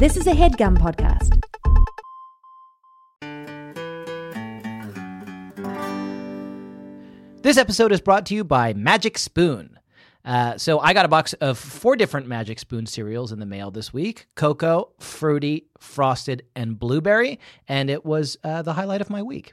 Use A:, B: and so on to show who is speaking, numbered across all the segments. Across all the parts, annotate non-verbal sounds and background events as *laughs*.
A: This is a headgum podcast.
B: This episode is brought to you by Magic Spoon. Uh, so I got a box of four different Magic Spoon cereals in the mail this week: cocoa, fruity, frosted, and blueberry, and it was uh, the highlight of my week.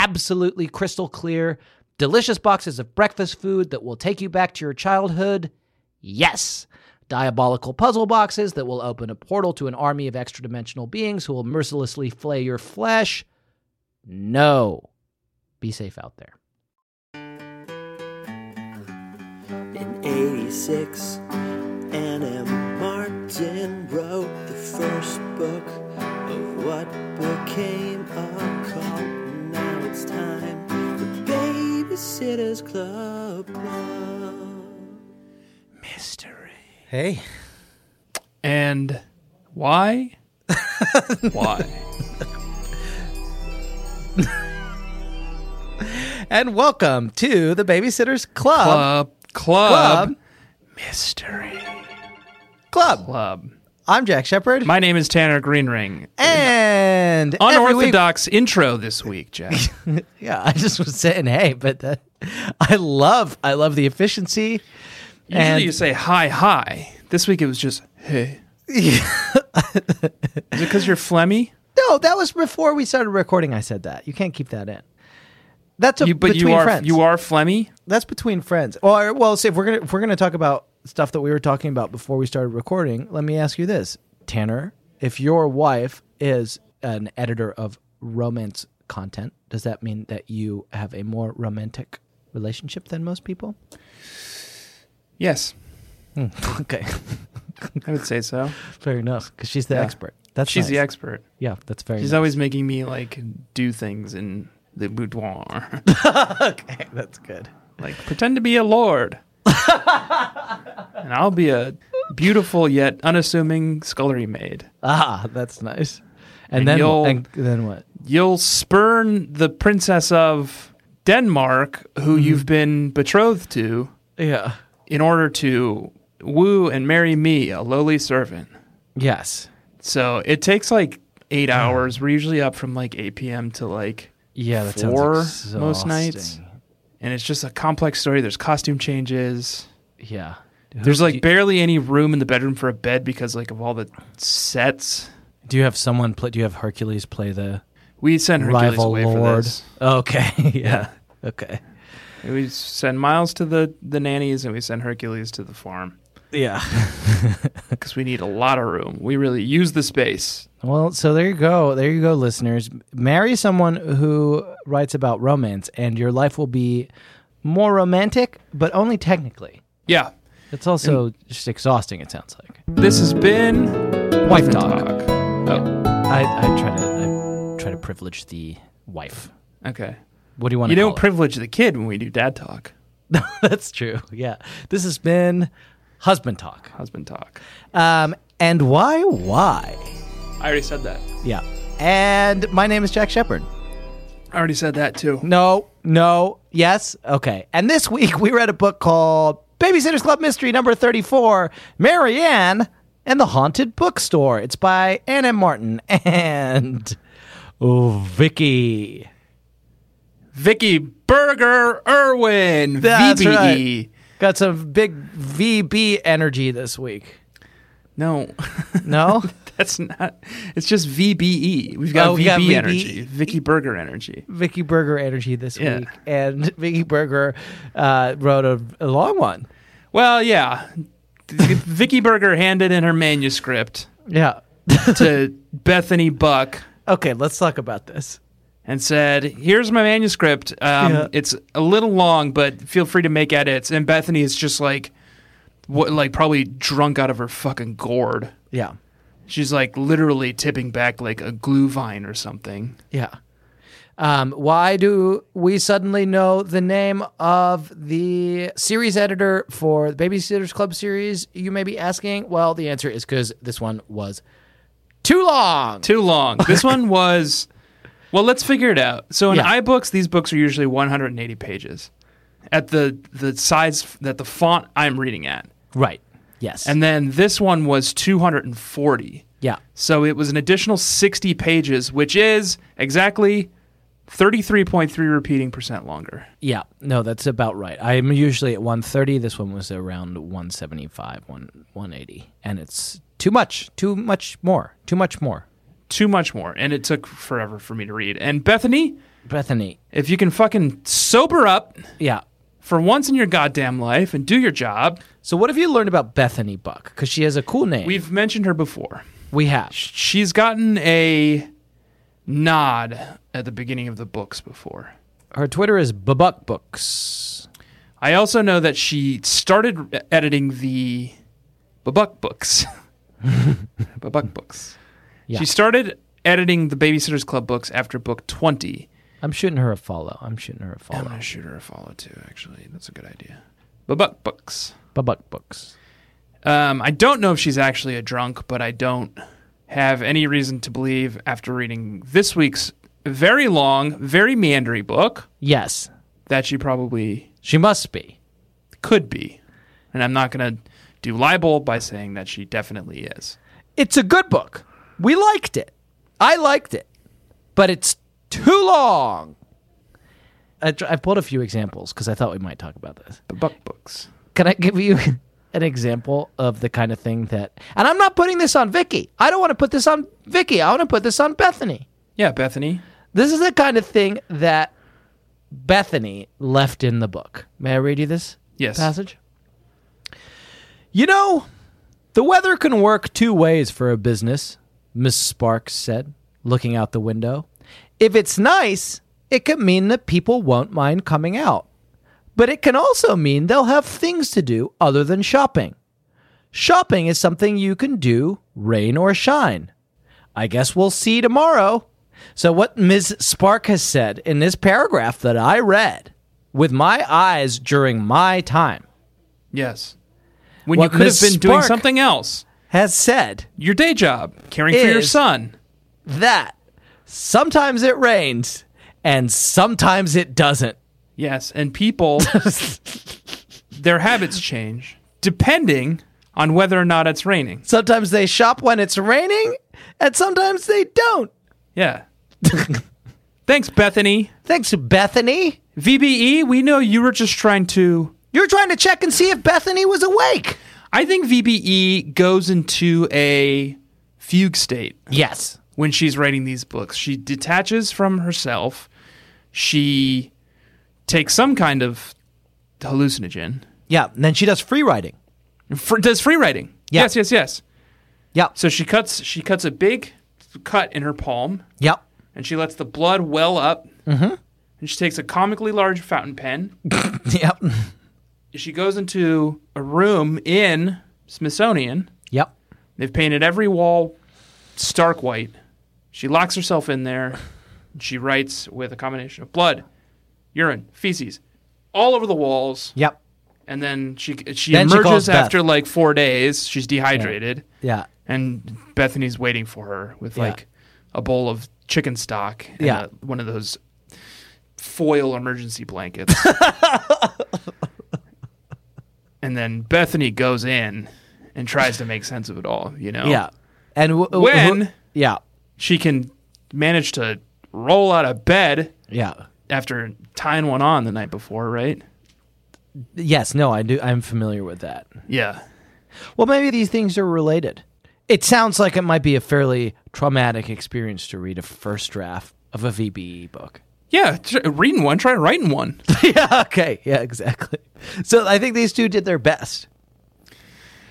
B: absolutely crystal clear, delicious boxes of breakfast food that will take you back to your childhood. Yes. Diabolical puzzle boxes that will open a portal to an army of extra dimensional beings who will mercilessly flay your flesh. No. Be safe out there.
C: In 86, Ann M. Martin wrote the first book of what became it's time for Babysitter's Club. Club.
B: Mystery.
D: Hey.
E: And why? *laughs* why?
B: And welcome to the Babysitters Club.
E: Club. Club.
B: Club.
E: Mystery.
B: Club.
E: Club.
B: I'm Jack Shepherd.
E: My name is Tanner Greenring.
B: and every week-
E: Unorthodox intro this week, Jack. *laughs*
B: Yeah, I just was saying, hey, but that, I love, I love the efficiency.
E: Usually
B: And-
E: you say hi, hi. This week it was just hey. *laughs* Is it because you're phlegmy?
B: No, that was before we started recording. I said that. You can't keep that in. That's a,
E: You, but
B: between
E: you are
B: friends.
E: you are phlegmy.
B: That's between friends. Or well, see if we're gonna if we're gonna talk about stuff that we were talking about before we started recording. Let me ask you this, Tanner: If your wife is an editor of romance content, does that mean that you have a more romantic relationship than most people?
E: Yes, hmm. *laughs*
B: okay, *laughs*
E: I would say so.
B: fair enough. Because she's the
E: Yeah.
B: expert. That's
E: She's
B: nice.
E: the expert.
B: Yeah, that's very.
E: She's
B: nice.
E: always making me like do things in the boudoir, *laughs*
B: okay. That's good.
E: like pretend to be a lord, *laughs* and I'll be a beautiful yet unassuming scullery maid.
B: Ah, that's nice. And,
E: And
B: then
E: you'll-
B: and then what?
E: You'll spurn the princess of Denmark, who you've been betrothed to,
B: Yeah.
E: in order to woo and marry me, a lowly servant.
B: Yes.
E: So it takes like eight hours. We're usually up from like 8 p.m. to like,
B: Yeah, that
E: Four most nights. And it's just a complex story. There's costume changes.
B: Yeah.
E: There's like barely any room in the bedroom for a bed because like of all the sets.
B: do you have someone play? Do you have Hercules play the
E: We send Hercules
B: rival
E: away for
B: lord?
E: this.
B: Oh, okay. *laughs* yeah. Okay.
E: We send Miles to the the nannies and we send Hercules to the farm.
B: Yeah. *laughs*
E: because we need a lot of room. We really use the space.
B: Well, so there you go. There you go, listeners. Marry someone who writes about romance, and your life will be more romantic, but only technically.
E: Yeah.
B: It's also just exhausting, it sounds like.
E: This has been
B: Wife
E: Husband
B: talk.
E: Oh,
B: I, I try to I try to privilege the wife.
E: okay.
B: What do you want
E: You don't privilege the kid when we do dad talk,
B: it? *laughs* That's true. Yeah. This has been husband talk.
E: husband talk.
B: Um, and why? Why?
E: I already said that.
B: Yeah. And my name is Jack Shepherd.
E: I already said that too.
B: No, no, yes, okay. And this week we read a book called Babysitter's Club Mystery number 34, Mary Anne and the Haunted Bookstore. It's by Ann M. Martin and oh, Vicki.
E: Vicki Berger Erwin.
B: That's
E: VBE.
B: right. Got some big VB energy this week.
E: No,
B: No? *laughs*
E: that's not. It's just VBE. We've got
B: Oh,
E: VB
B: we got VB.
E: energy. Vicki Berger energy.
B: Vicki Berger energy this
E: Yeah.
B: week. And *laughs* Vicki Berger uh, wrote a, a long one.
E: Well, yeah. *laughs* Vicki Berger handed in her manuscript
B: Yeah. *laughs*
E: to Bethany Buck
B: okay, let's talk about this.
E: and said, "Here's my manuscript. Um,
B: Yeah.
E: It's a little long, but feel free to make edits." And Bethany is just like, what, like probably drunk out of her fucking gourd.
B: Yeah.
E: She's like literally tipping back like a Glühwein or something.
B: Yeah. Um, why do we suddenly know the name of the series editor for the Babysitters Club series? You may be asking. Well, the answer is because this one was too long.
E: Too long. *laughs* This one was. Well, let's figure it out. So in
B: Yeah.
E: iBooks, these books are usually 180 pages, at the the size that the font I'm reading at,
B: Right. Yes.
E: and then this one was 240.
B: yeah.
E: So it was an additional 60 pages, which is exactly 33.3 repeating percent longer.
B: Yeah. No, that's about right. I'm usually at 130. This one was around 175, 180. And it's too much. Too much more. Too much more.
E: Too much more, and it took forever for me to read. And Bethany,
B: Bethany.
E: if you can fucking sober up
B: Yeah.
E: For once in your goddamn life and do your job,
B: So what have you learned about Bethany Buck? Because she has a cool name.
E: we've mentioned her before.
B: we have.
E: She's gotten a nod at the beginning of the books before.
B: Her Twitter is Babuck Books.
E: I also know that she started editing the Babuck books. *laughs* Babuck books.
B: Yeah.
E: She started editing the Babysitters Club books after book 20.
B: I'm shooting her a follow. I'm shooting her a
E: I'm going to shoot her a follow too, actually. That's a good idea. Babuck books.
B: Babuck Books.
E: Um, I don't know if she's actually a drunk, but I don't have any reason to believe after reading this week's very long, very meandering book
B: Yes,
E: that she probably
B: she must be.
E: could be. And I'm not going to do libel by saying that she definitely is.
B: It's a good book. We liked it. I liked it, but it's too long. I, tr- I pulled a few examples because I thought we might talk about this.
E: Babuck books.
B: Can I give you *laughs* an example of the kind of thing that? And I'm not putting this on Vicki. I don't want to put this on Vicki. I want to put this on Bethany.
E: Yeah, Bethany.
B: This is the kind of thing that Bethany left in the book. May I read you this
E: Yes.
B: passage? You know, the weather can work two ways for a business, Miss Sparks said, looking out the window. If it's nice, it can mean that people won't mind coming out. But it can also mean they'll have things to do other than shopping. Shopping is something you can do, rain or shine. I guess we'll see tomorrow. So, what Ms. Spark has said in this paragraph that I read with my eyes during my time
E: Yes. When you could
B: Miss
E: have been doing something else.
B: has said
E: Your day job, caring for your son.
B: that sometimes it rains and sometimes it doesn't.
E: Yes, and people *laughs* their habits change depending on whether or not it's raining.
B: Sometimes they shop when it's raining and sometimes they don't.
E: Yeah. *laughs* Thanks, Bethany.
B: Thanks, Bethany.
E: VBE, we know you were just trying to.
B: You're trying to check and see if Bethany was awake.
E: I think VBE goes into a fugue state
B: Yes.
E: When she's writing these books. She detaches from herself. She takes some kind of hallucinogen.
B: Yeah. And then she does free writing.
E: Fr- does free writing.
B: Yeah.
E: Yes, yes, yes.
B: Yep.
E: So she cuts she cuts a big cut in her palm
B: Yep.
E: and she lets the blood well up. Mm-hmm. And she takes a comically large fountain pen. *laughs*
B: Yep.
E: She goes into a room in Smithsonian.
B: Yep.
E: They've painted every wall stark white. She locks herself in there. She writes with a combination of blood, urine, feces, all over the walls.
B: Yep.
E: And then she she
B: Then she calls
E: emerges
B: Beth.
E: after like four days. She's dehydrated,
B: Yeah.
E: and Bethany's waiting for her with
B: Yeah.
E: like a bowl of chicken stock and
B: Yeah.
E: a- one of those foil emergency blankets. *laughs* and then Bethany goes in and tries to make sense of it all. You know,
B: Yeah. And w- w-
E: When-
B: wh- yeah.
E: She can manage to roll out of bed
B: Yeah.
E: after tying one on the night before, right?
B: Yes. No, I do. I'm familiar with that.
E: Yeah.
B: Well, maybe these things are related. It sounds like it might be a fairly traumatic experience to read a first draft of a VBE book.
E: Yeah, tr- reading one, try writing one. *laughs*
B: yeah. Okay. Yeah. Exactly. So I think these two did their best.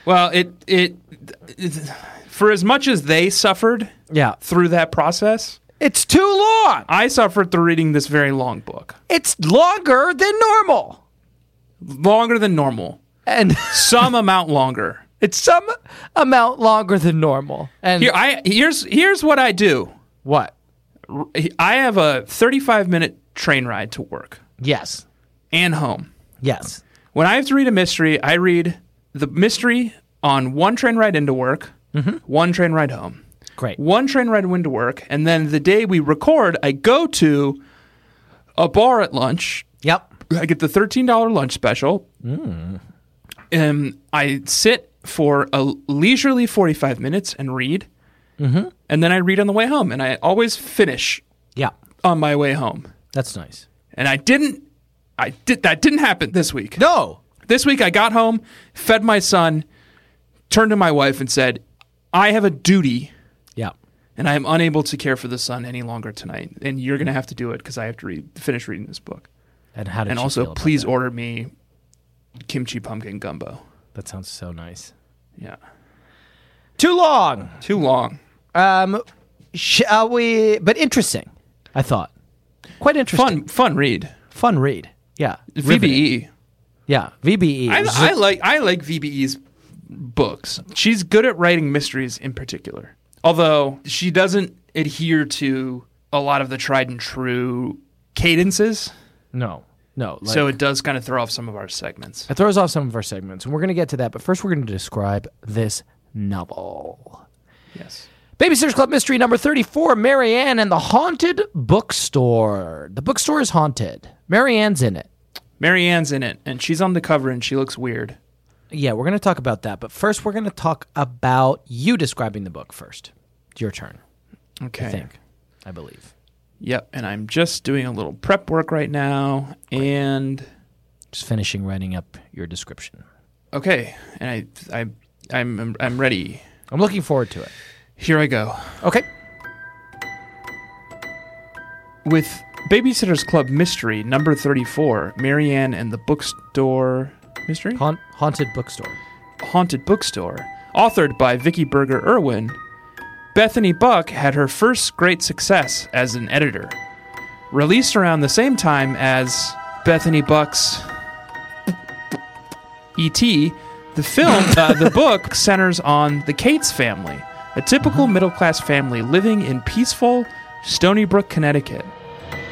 E: Well, it, it it for as much as they suffered
B: Yeah.
E: through that process,
B: It's too long.
E: I suffered through reading this very long book,
B: It's longer than normal,
E: longer than normal,
B: and *laughs*
E: some amount longer.
B: it's some amount longer than normal. And
E: Here, I here's here's what I do.
B: what?
E: I have a 35 minute train ride to work
B: Yes.
E: and home.
B: Yes.
E: When I have to read a mystery, I read the mystery on one train ride into work, Mm-hmm. one train ride home,
B: Great.
E: one train ride into work, and then the day we record, I go to a bar at lunch.
B: Yep.
E: I get the thirteen dollar lunch special, and I sit for a leisurely forty five minutes and read, mm-hmm. and then I read on the way home, and I always finish
B: Yeah.
E: on my way home.
B: That's nice.
E: And I didn't, I did that didn't happen this week.
B: No.
E: This week I got home, fed my son, turned to my wife and said, I have a duty
B: Yeah.
E: and I am unable to care for the son any longer tonight. And you're going to have to do it because I have to read, finish reading this book.
B: And how did
E: and also, please
B: that?
E: order me kimchi pumpkin gumbo.
B: That sounds so nice.
E: Yeah.
B: Too long.
E: Too long.
B: Um, shall we? But interesting. I thought quite interesting.
E: Fun, fun read.
B: Fun read. Yeah. Riveting.
E: VBE.
B: Yeah. VBE.
E: I, I like I like VBE's books. She's good at writing mysteries in particular. Although she doesn't adhere to a lot of the tried and true cadences.
B: no. No. Like,
E: so it does kind of throw off some of our segments.
B: it throws off some of our segments, and we're going to get to that. But first, we're going to describe this novel.
E: Yes.
B: Babysitters Club Mystery number 34 Mary Anne and the Haunted Bookstore. The bookstore is haunted. Mary Anne's in it.
E: Mary Anne's in it, and she's on the cover, and she looks weird.
B: Yeah, we're going to talk about that. But first, we're going to talk about you describing the book first. It's your turn,
E: Okay.
B: I think. I believe.
E: Yep. And I'm just doing a little prep work right now, and
B: Just finishing writing up your description.
E: okay, and I I I'm I'm ready.
B: I'm looking forward to it.
E: Here I go.
B: Okay.
E: With Babysitters Club Mystery number 34, Mary Anne and the Bookstore Mystery?
B: Haunt, haunted Bookstore.
E: Haunted Bookstore, authored by Vicki Berger Erwin, Bethany Buck had her first great success as an editor. Released around the same time as Bethany Buck's E.T., the film, uh, the *laughs* book centers on the Cates family, a typical middle class family living in peaceful Stoneybrook, Connecticut.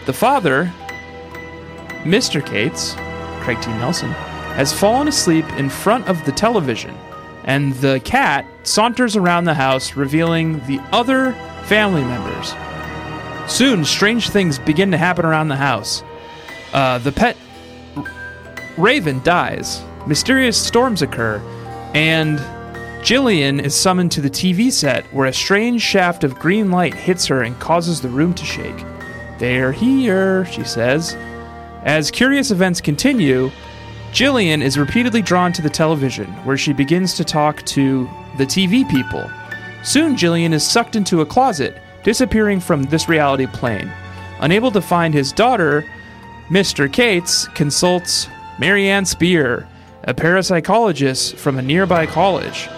E: The father, Mr. Cates, Craig T. Nelson, has fallen asleep in front of the television, and the cat saunters around the house, revealing the other family members. Soon, strange things begin to happen around the house. Uh, the pet Raven dies, mysterious storms occur, and Jillian is summoned to the TV set where a strange shaft of green light hits her and causes the room to shake. They're here, she says. As curious events continue, Jillian is repeatedly drawn to the television, where she begins to talk to the TV people. Soon, Jillian is sucked into a closet, disappearing from this reality plane. Unable to find his daughter, Mr. Cates consults Mary Anne Spier, a parapsychologist from a nearby college.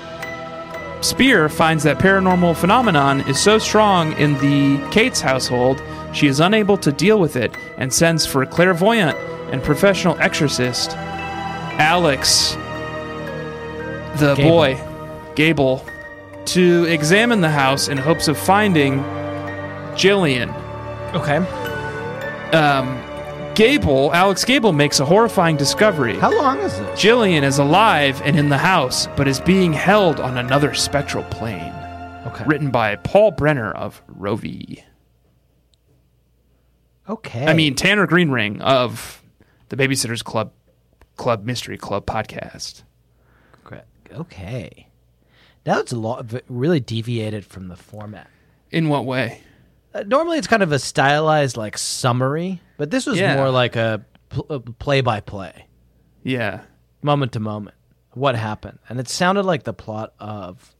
E: Spier finds that paranormal phenomenon is so strong in the Cates household, she is unable to deal with it and sends for a clairvoyant and professional exorcist, Alex, the
B: Gable.
E: boy, Gable, to examine the house in hopes of finding Jillian.
B: Okay.
E: Um, Gable, Alex Gable makes a horrifying discovery.
B: How long is this?
E: Jillian is alive and in the house, but is being held on another spectral plane.
B: Okay.
E: Written by Paul Brenner of Rovi.
B: Okay.
E: I mean Tanner Greenring of the Babysitters Club Club Mystery Club podcast.
B: Okay. That's a lot. of Really deviated from the format.
E: In what way?
B: Uh, normally, it's kind of a stylized like summary, but this was
E: Yeah.
B: more like a play by play,
E: Yeah.
B: moment to moment, what happened, and it sounded like the plot of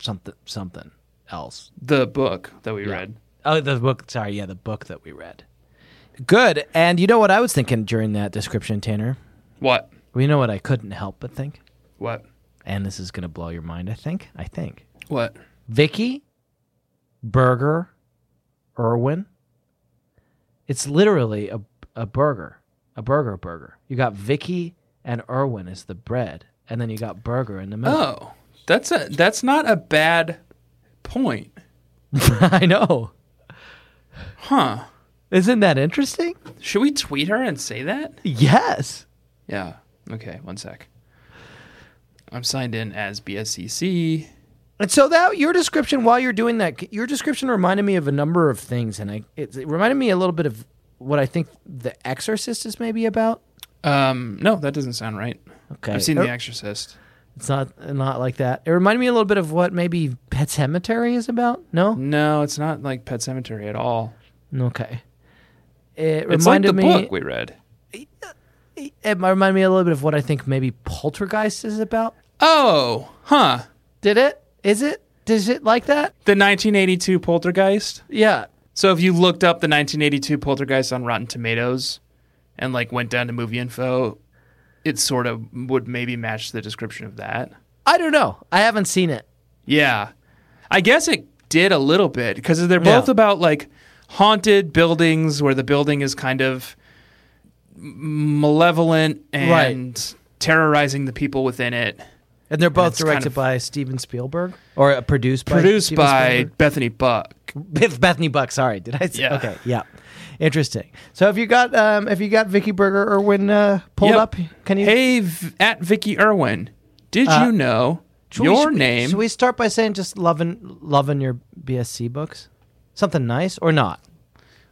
B: something something else.
E: The book that we read.
B: Oh, the book. Sorry, yeah, the book that we read. Good. And you know what I was thinking during that description, Tanner?
E: What?
B: Well, you know what I couldn't help but think,
E: What?
B: and this is going to blow your mind. I think. I think.
E: What?
B: Vicki, Burger, Erwin. It's literally a a burger, a burger burger. You got Vicki and Erwin as the bread, and then you got burger in the middle.
E: Oh. That's a that's not a bad point. *laughs*
B: I know.
E: Huh.
B: Isn't that interesting?
E: Should we tweet her and say that?
B: Yes.
E: Yeah. Okay, one sec. I'm signed in as BSCC.
B: And so that your description while you're doing that, your description reminded me of a number of things, and I it, it reminded me a little bit of what I think The Exorcist is maybe about.
E: Um, no, that doesn't sound right.
B: Okay,
E: I've seen
B: Er-
E: The Exorcist.
B: It's not not like that. It reminded me a little bit of what maybe Pet Sematary is about. No,
E: No, it's not like Pet Sematary at all.
B: okay. It
E: It's like
B: reminded
E: the
B: me.
E: book we read.
B: It reminded me a little bit of what I think maybe Poltergeist is about.
E: Oh, huh.
B: Did it? Is it? Does it like that?
E: The 1982 Poltergeist.
B: Yeah.
E: So if you looked up the 1982 Poltergeist on Rotten Tomatoes and like went down to movie info, it sort of would maybe match the description of that.
B: I don't know. I haven't seen it.
E: Yeah. I guess it did a little bit because they're
B: Yeah.
E: both about like haunted buildings where the building is kind of malevolent and terrorizing the people within it.
B: And they're both
E: it's kind
B: directed
E: of-
B: by Steven Spielberg or uh, produced by
E: Produced
B: Steven
E: by
B: Spielberg?
E: Bethany Buck.
B: Beth- *laughs* Bethany Buck. Sorry, did I? Say?
E: Yeah.
B: Okay, yeah. Interesting. So if you got um, if you got Vicki Berger Erwin uh, pulled
E: Yep.
B: up, can you?
E: Hey, v- at Vicki Erwin, did
B: Uh,
E: you know
B: Should we-
E: your
B: should-
E: name?
B: Should we start by saying just loving loving your BSC books? Something nice or not?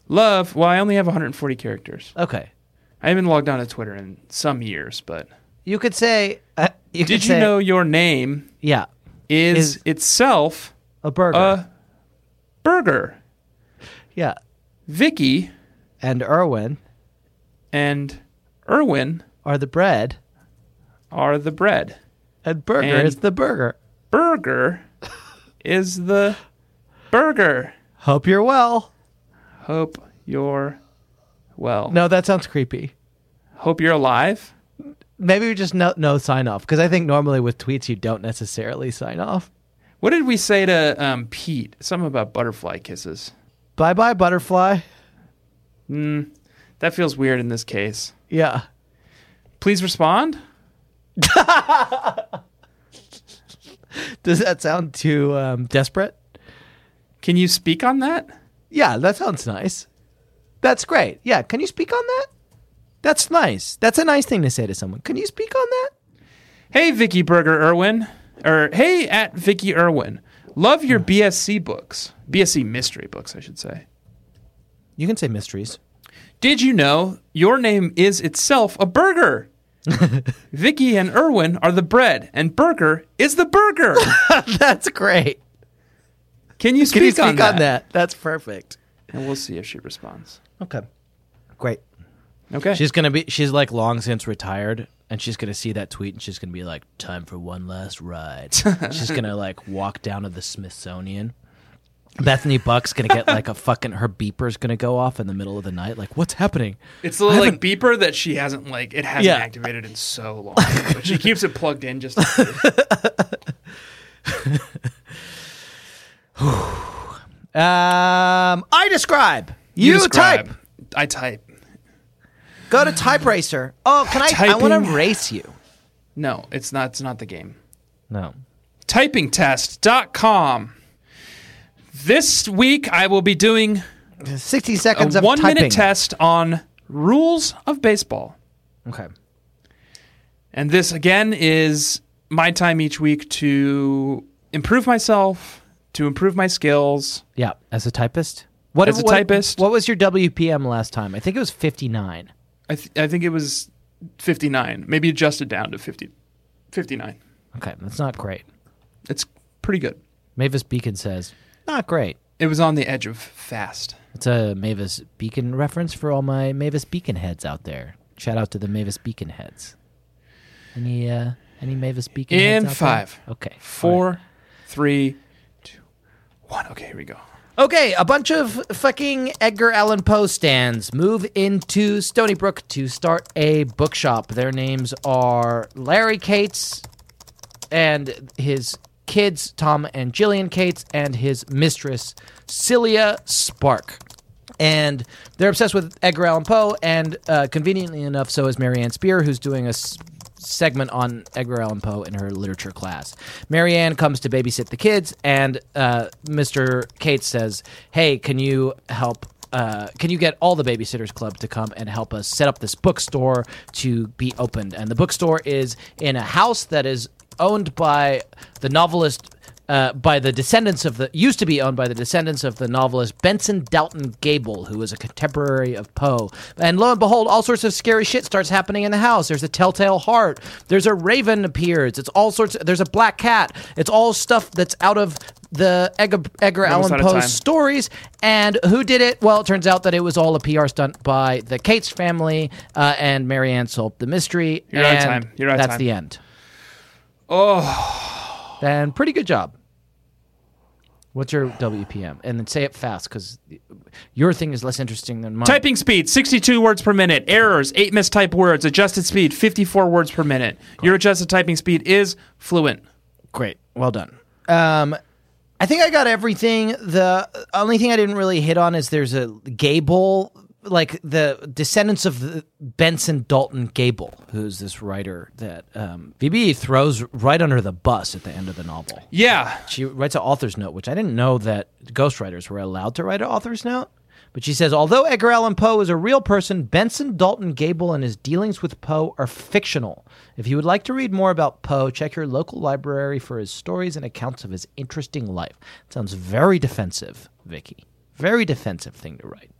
E: Love. Well, I only have 140 characters.
B: Okay.
E: I haven't logged on to Twitter in some years, but
B: You could say. Uh, you
E: did
B: could
E: you
B: say-
E: know your name
B: Yeah,
E: is,
B: Is-
E: itself
B: a burger.
E: a burger?
B: yeah,
E: Vicki
B: and Erwin
E: and Erwin
B: are the bread,
E: are the bread.
B: and burger
E: And-
B: is the burger.
E: Burger is the burger.
B: Hope you're well.
E: Hope you're well.
B: No, that sounds creepy.
E: Hope you're alive.
B: Maybe we just no no sign off because I think normally with tweets you don't necessarily sign off.
E: What did we say to um, Pete? Something about butterfly kisses.
B: Bye bye butterfly.
E: Mm, that feels weird in this case.
B: Yeah.
E: Please respond. *laughs*
B: Does that sound too um, desperate?
E: Can you speak on that?
B: Yeah, that sounds nice. That's great. Yeah, can you speak on that? That's nice. That's a nice thing to say to someone. Can you speak on that?
E: Hey, Vicki Burger Erwin. Or hey, at Vicki Erwin. Love your hmm. BSC books. BSC mystery books, I should say.
B: You can say mysteries.
E: Did you know your name is itself a burger? *laughs* Vicki and Erwin are the bread, and burger is the burger. *laughs*
B: That's great.
E: Can you speak,
B: Can you speak
E: on,
B: on,
E: that?
B: that? That's perfect.
E: And we'll see if she responds.
B: Okay. Great.
E: Okay.
B: She's gonna be. She's like long since retired, and she's gonna see that tweet, and she's gonna be like, "Time for one last ride." *laughs* she's gonna like walk down to the Smithsonian, Bethany Buck's gonna get like a *laughs* fucking her beeper's gonna go off in the middle of the night. Like, what's happening?
E: It's the little like beeper that she hasn't like it hasn't
B: Yeah.
E: activated in so long, but she keeps it plugged in just. *laughs*
B: Um, I describe. You,
E: describe.
B: type.
E: I type.
B: Go to Type Racer. Oh, can I? I want to race you.
E: No, it's not. It's not the game.
B: No.
E: Typingtest.com. This week I will be doing
B: Sixty
E: a
B: seconds of
E: one
B: typing.
E: minute test on rules of baseball.
B: Okay.
E: And this again is my time each week to improve myself, to improve my skills.
B: Yeah, as a typist. What
E: As a
B: what-
E: typist.
B: What was your WPM last time? I think it was fifty nine.
E: I, th- I think it was 59, maybe adjusted down to 50, 59.
B: Okay, that's not great.
E: It's pretty good.
B: Mavis Beacon says not great.
E: It was on the edge of fast.
B: It's a Mavis Beacon reference for all my Mavis Beacon heads out there. Shout out to the Mavis Beacon heads. Any uh any Mavis Beacon
E: In
B: heads out there?
E: five,
B: Okay.
E: four, three, two, one. Okay, here we go.
B: Okay, a bunch of fucking Edgar Allan Poe stands move into Stoneybrook to start a bookshop. Their names are Larry Cates and his kids, Tom and Jillian Cates, and his mistress, Celia Spark. And they're obsessed with Edgar Allan Poe, and uh, conveniently enough, so is Mary Anne Spier, who's doing a segment on Edgar Allan Poe in her literature class. Mary Anne comes to babysit the kids, and uh, Mr. Kate says, "Hey, can you help?" Uh, can you get all the babysitters club to come and help us set up this bookstore to be opened and the bookstore is in a house that is owned by the novelist uh, by the descendants of the used to be owned by the descendants of the novelist Benson Dalton Gable, who was a contemporary of Poe. And lo and behold, all sorts of scary shit starts happening in the house. There's a telltale heart. There's a raven appears. It's all sorts. Of, there's a black cat. It's all stuff that's out of the Edgar, Edgar Allan Poe's stories. And who did it? Well, it turns out that it was all a PR stunt by the Cates family, uh, and Mary Anne solved the mystery.
E: You're out of time. You're out of
B: that's the end.
E: Oh,
B: And pretty good job. What's your WPM? And then say it fast because your thing is less interesting than mine.
E: typing speed 62 words per minute. Errors 8 mistyped words. Adjusted speed 54 words per minute. Your adjusted typing speed is fluent.
B: Great. Well done. Um, I think I got everything. The only thing I didn't really hit on is there's a Gable, like the descendants of the Benson Dalton Gable, who's this writer that um, VB throws right under the bus at the end of the novel.
E: Yeah.
B: She writes an author's note, which I didn't know that ghostwriters were allowed to write an author's note. But she says, although Edgar Allan Poe is a real person, Benson Dalton Gable and his dealings with Poe are fictional. If you would like to read more about Poe, check your local library for his stories and accounts of his interesting life. sounds very defensive, Vicky. Very defensive thing to write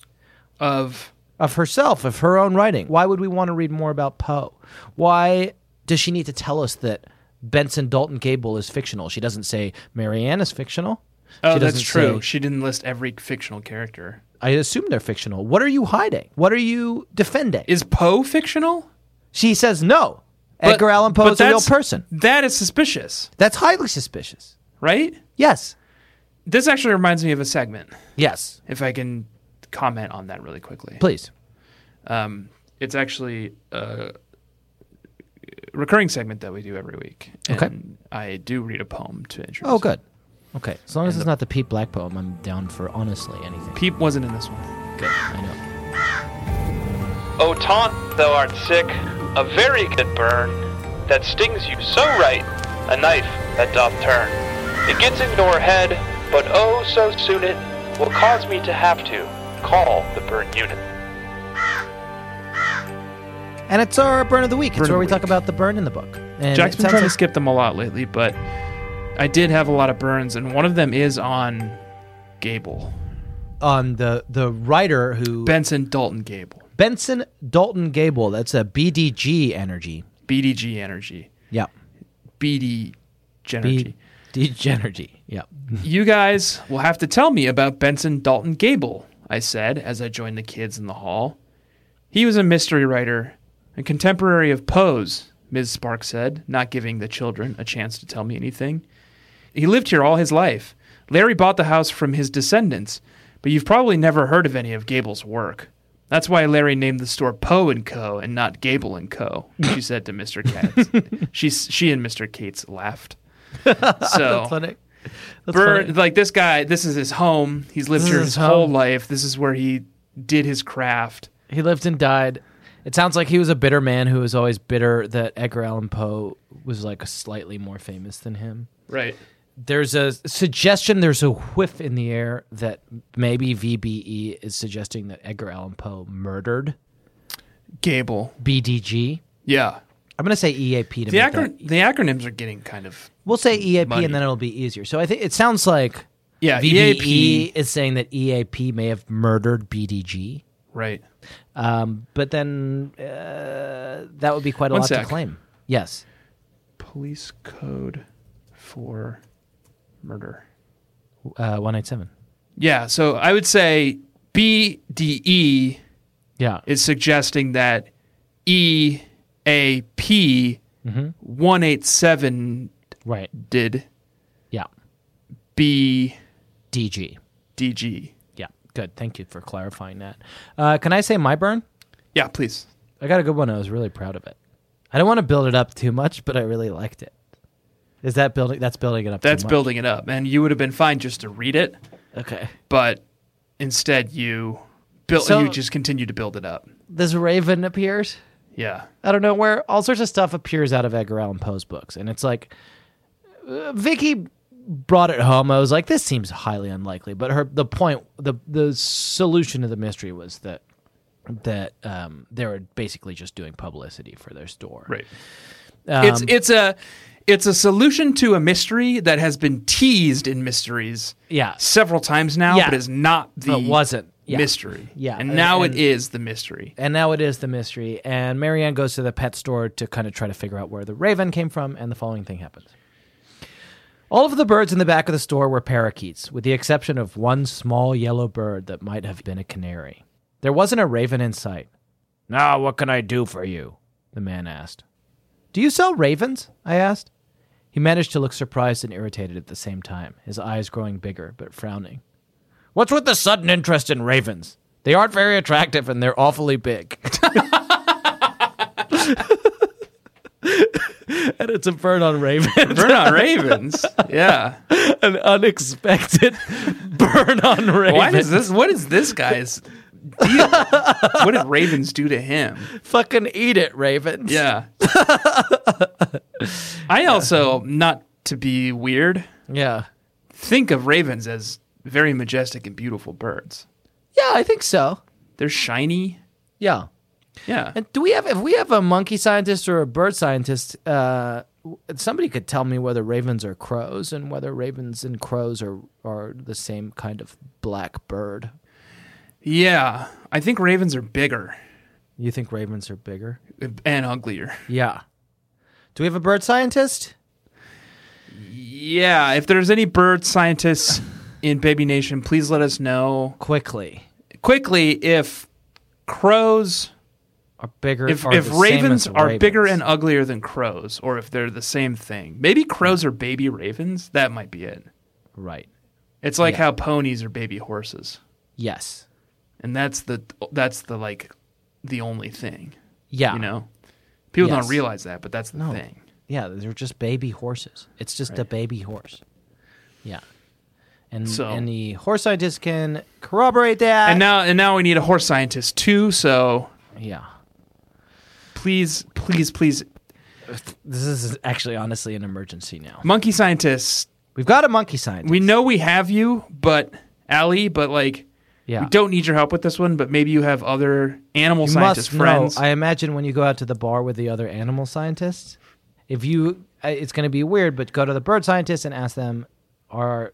E: Of
B: of herself, of her own writing. Why would we want to read more about Poe? Why does she need to tell us that Benson Dalton Gable is fictional? She doesn't say Mary Anne is fictional.
E: Oh,
B: She
E: that's
B: doesn't
E: true.
B: say-
E: She didn't list every fictional character.
B: I assume they're fictional. What are you hiding? What are you defending?
E: Is Poe fictional?
B: she says no.
E: But-
B: Edgar Allan Poe
E: but
B: is a real person.
E: That is suspicious,
B: That's highly suspicious.
E: right?
B: Yes.
E: This actually reminds me of a segment.
B: Yes.
E: If I can comment on that really quickly.
B: Please.
E: Um, it's actually a recurring segment that we do every week.
B: Okay.
E: I do read a poem to introduce.
B: Oh, good. Okay. As long as
E: And
B: it's
E: the-
B: not the Pete Black poem, I'm down for honestly anything.
E: Peep wasn't in this one.
B: Good. I know.
A: O taunt, thou art sick, a very good burn, that stings you so right, a knife that doth turn. It gets into her head, but oh, so soon it will cause me to have to call the burn unit.
B: And it's our burn of the week.
E: Burn
B: it's
E: of
B: where
E: the
B: we talk about the burn in the book. And
E: Jack's
B: it
E: been
B: sounds
E: trying to skip them a lot lately, but I did have a lot of burns, and one of them is on Gable.
B: on the the writer who
E: Benson Dalton Gable.
B: Benson Dalton Gable. That's a BDG energy.
E: BDG Energy.
B: Yeah.
E: BD Genergy.
B: BDG energy. Yeah.
E: You guys will have to tell me about Benson Dalton Gable, I said as I joined the kids in the hall. He was a mystery writer, a contemporary of Poe's, Ms. Sparks said, not giving the children a chance to tell me anything. He lived here all his life, Larry bought the house from his descendants, but you've probably never heard of any of Gable's work. That's why Larry named the store Poe and Co. and not Gable and Co. She said to Mr. Katz. *laughs* she she and Mr. Cates laughed. *laughs* So.
B: That's
E: Bird,
B: funny.
E: like this guy, this is his home. He's lived
B: This
E: here
B: is
E: his
B: his
E: whole
B: home.
E: life. This is where he did his craft.
B: He lived and died. It sounds like he was a bitter man who was always bitter that Edgar Allan Poe was like slightly more famous than him.
E: Right.
B: There's a suggestion, there's a whiff in the air that maybe VBE is suggesting that Edgar Allan Poe murdered
E: Gable.
B: BDG.
E: Yeah.
B: I'm going to say EAP to
E: The,
B: that.
E: the acronyms are getting kind of
B: We'll say EAP
E: Money.
B: and then it'll be easier. So I think it sounds like
E: yeah.
B: VBE
E: EAP.
B: is saying that EAP may have murdered BDG.
E: Right.
B: Um, but then uh, that would be quite a
E: One
B: lot
E: sec.
B: to claim. Yes.
E: Police code for murder.
B: Uh, 187.
E: Yeah. So I would say BDE
B: Yeah.
E: is suggesting that EAP 187
B: Right.
E: did
B: Yeah.
E: BDG.
B: DG. Yeah. Good. Thank you for clarifying that. Uh, can I say my burn?
E: Yeah, please.
B: I got a good one. I was really proud of it. I don't want to build it up too much, but I really liked it. Is that building? That's building it up.
E: That's
B: too much.
E: building it up. And you would have been fine just to read it,
B: Okay.
E: but instead you built
B: So-
E: you just continue to build it up.
B: This raven appears.
E: Yeah.
B: I don't know where all sorts of stuff appears out of Edgar Allan Poe's books, and it's like uh, Vicki brought it home. I was like, this seems highly unlikely, but her the point, the the solution to the mystery was that that um, they were basically just doing publicity for their store.
E: Right.
B: Um,
E: it's it's a it's a solution to a mystery that has been teased in mysteries
B: yeah,
E: several times now,
B: Yeah.
E: but is not the
B: but wasn't yeah.
E: mystery.
B: Yeah.
E: And now
B: And-
E: it is the mystery.
B: And now it is the mystery. And Mary Anne goes to the pet store to kind of try to figure out where the raven came from, and the following thing happens. All of the birds in the back of the store were parakeets, with the exception of one small yellow bird that might have been a canary. There wasn't a raven in sight. Now, what can I do for you? The man asked. Do you sell ravens? I asked. He managed to look surprised and irritated at the same time, his eyes growing bigger but frowning. What's with the sudden interest in ravens? They aren't very attractive and they're awfully big. *laughs* and it's a burn on ravens.
E: Burn on ravens. Yeah. *laughs*
B: An unexpected burn on ravens.
E: Why does this what is this guy's deal? what did ravens do to him?
B: Fucking eat it, ravens.
E: Yeah. *laughs* I also, not to be weird,
B: Yeah.
E: think of ravens as very majestic and beautiful birds.
B: Yeah, I think so.
E: They're shiny.
B: Yeah.
E: Yeah.
B: And do we have if we have a monkey scientist or a bird scientist, uh, somebody could tell me whether ravens are crows and whether ravens and crows are are the same kind of black bird.
E: Yeah. I think ravens are bigger
B: You think ravens are bigger?
E: and uglier.
B: Yeah. Do we have a bird scientist?
E: Yeah. If there's any bird scientists in Baby Nation, please let us know
B: Quickly.
E: quickly if crows
B: Are bigger
E: if,
B: are
E: if ravens are bigger and uglier than crows or if they're the same thing. Maybe crows are baby ravens. That might be it.
B: right.
E: It's like
B: Yeah.
E: how ponies are baby horses.
B: Yes.
E: And that's the that's the like the only thing.
B: Yeah.
E: You know? People
B: Yes.
E: don't realize that, but that's the
B: No.
E: thing.
B: Yeah, they're just baby horses. It's just a baby horse. Yeah. And
E: So-
B: the horse scientist can corroborate that.
E: And now and now we need a horse scientist too, so
B: yeah.
E: please please please
B: This is actually honestly an emergency now.
E: monkey scientists,
B: We've got a monkey scientist.
E: we know we have you, but Allie, but like
B: yeah.
E: we don't need your help with this one, but maybe you have other animal
B: you
E: scientist friends.
B: know. I imagine when you go out to the bar with the other animal scientists, if you, uh, it's going to be weird, but go to the bird scientists and ask them, are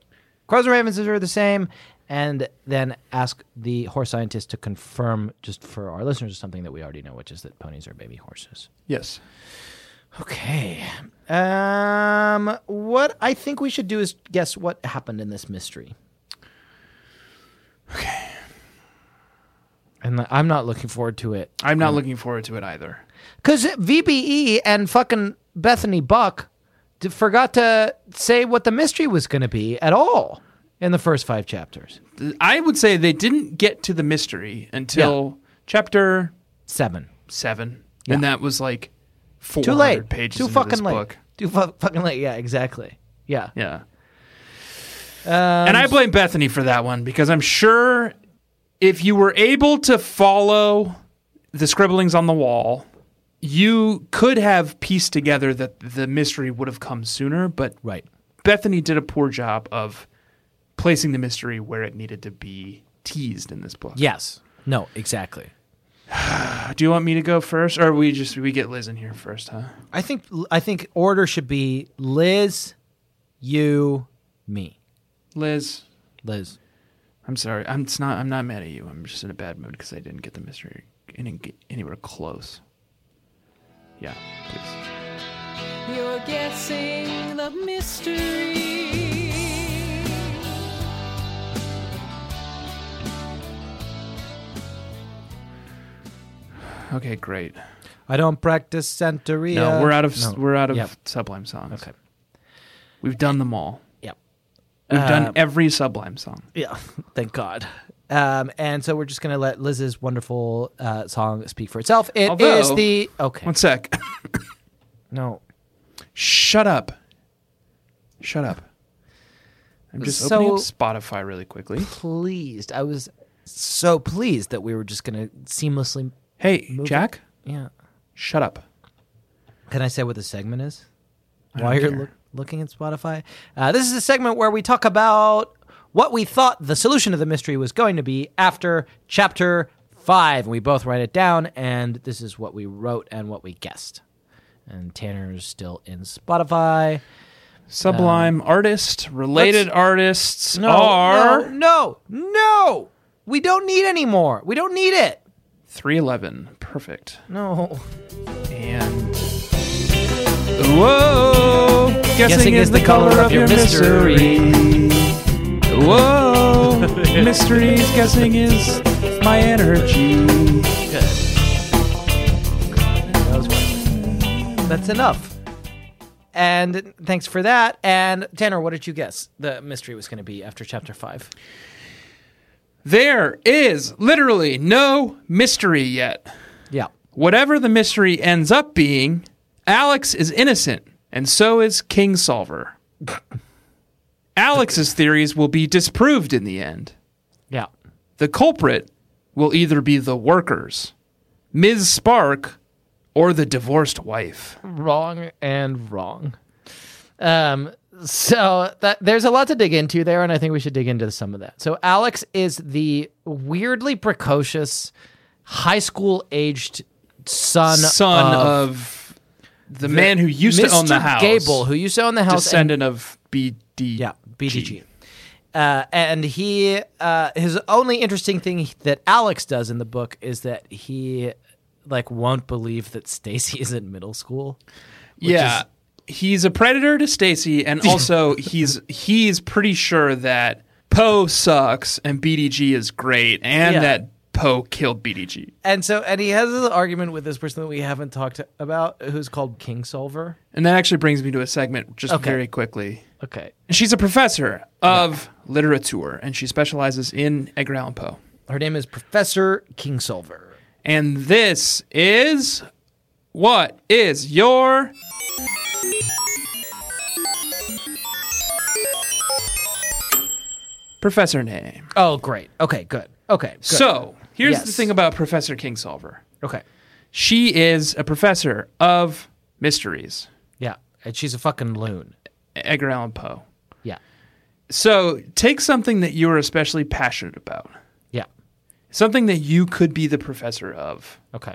B: crows and ravens are the same? And then ask the horse scientist to confirm, just for our listeners, something that we already know, which is that ponies are baby horses.
E: yes.
B: Okay. Um, what I think we should do is guess what happened in this mystery. Okay. And I'm not looking forward to it.
E: I'm not looking forward to it either.
B: Because VBE and fucking Bethany Buck forgot to say what the mystery was going to be at all. in the first five chapters.
E: I would say they didn't get to the mystery until chapter
B: Seven.
E: seven,
B: Yeah.
E: and that was like four
B: Too late.
E: pages
B: Too fucking late.
E: book.
B: Too fu- fucking late. Yeah, exactly. Yeah.
E: Yeah,
B: Um,
E: and I blame Bethany for that one because I'm sure if you were able to follow the scribblings on the wall, you could have pieced together that the mystery would have come sooner. But
B: right.
E: Bethany did a poor job of placing the mystery where it needed to be teased in this book.
B: Yes. No. Exactly. *sighs*
E: Do you want me to go first, or we just we get Liz in here first, huh?
B: I think I think order should be Liz, you, me.
E: Liz,
B: Liz.
E: I'm sorry. I'm it's not. I'm not mad at you. I'm just in a bad mood because I didn't get the mystery. I didn't get anywhere close. Yeah, please.
D: You're guessing the mystery.
E: Okay, great.
B: I don't practice Santeria.
E: No, we're out of
B: No.
E: we're out of
B: Yep.
E: Sublime songs.
B: Okay.
E: we've done them all.
B: Yep.
E: We've
B: Uh,
E: done every Sublime song.
B: Yeah. *laughs* Thank God. Um, and so we're just gonna let Liz's wonderful uh, song speak for itself. It is
E: Although-
B: the okay.
E: One sec. *laughs*
B: No.
E: Shut up. Shut up. I'm just opening up Spotify really quickly.
B: Pleased. I was so pleased that we were just gonna seamlessly.
E: Hey,
B: Move.
E: Jack.
B: Yeah.
E: Shut up.
B: Can I say what the segment is? While
E: don't
B: you're
E: care.
B: loo- looking at Spotify, uh, this is a segment where we talk about what we thought the solution to the mystery was going to be after chapter five. And We both write it down, and this is what we wrote and what we guessed. And Tanner's still in Spotify.
E: Sublime um, artist, related artists
B: No,
E: are
B: no, no, no. We don't need any more. We don't need it.
E: 311. Perfect.
B: No.
E: And whoa, guessing, is, the color of your mystery. Whoa, *laughs* mysteries. Guessing is my energy.
B: Good. That was great. That's enough. And thanks for that. And Tanner, what did you guess the mystery was going to be after chapter five?
E: There is literally no mystery yet.
B: Yeah.
E: Whatever the mystery ends up being, Alex is innocent, and so is King Solver. *laughs* Alex's theories will be disproved in the end.
B: Yeah.
E: The culprit will either be the workers, Ms. Spark, or the divorced wife.
B: Wrong and wrong. Um, so that there's a lot to dig into there, and I think we should dig into some of that. So Alex is the weirdly precocious, high school aged son,
E: Son
B: of,
E: of, the, man who used to own the house.
B: Gable, who used to own the house, and
E: descendant of BD.
B: Yeah, BDG. Uh, and he, uh, his only interesting thing that Alex does in the book is that he, like, won't believe that Stacy *laughs* is in middle school.
E: Yeah.
B: is-
E: he's a predator to Stacy, and *laughs* also he's he's pretty sure that Poe sucks and BDG is great, and
B: Yeah.
E: that Poe killed BDG.
B: and so, and he has this argument with this person that we haven't talked about, who's called King Solver.
E: And that actually brings me to a segment just
B: Okay.
E: very quickly.
B: Okay,
E: She's a professor of literature, and she specializes in Edgar Allan Poe.
B: her name is Professor King Solver.
E: And this is what is your professor name?
B: Oh, great. Okay, good. Okay, good.
E: So here's the
B: Yes.
E: thing about Professor Kingsolver.
B: okay,
E: She is a professor of mysteries,
B: yeah, and she's a fucking loon.
E: Edgar Allan Poe.
B: Yeah,
E: So take something that you're especially passionate about,
B: yeah.
E: something that you could be the professor of
B: Okay,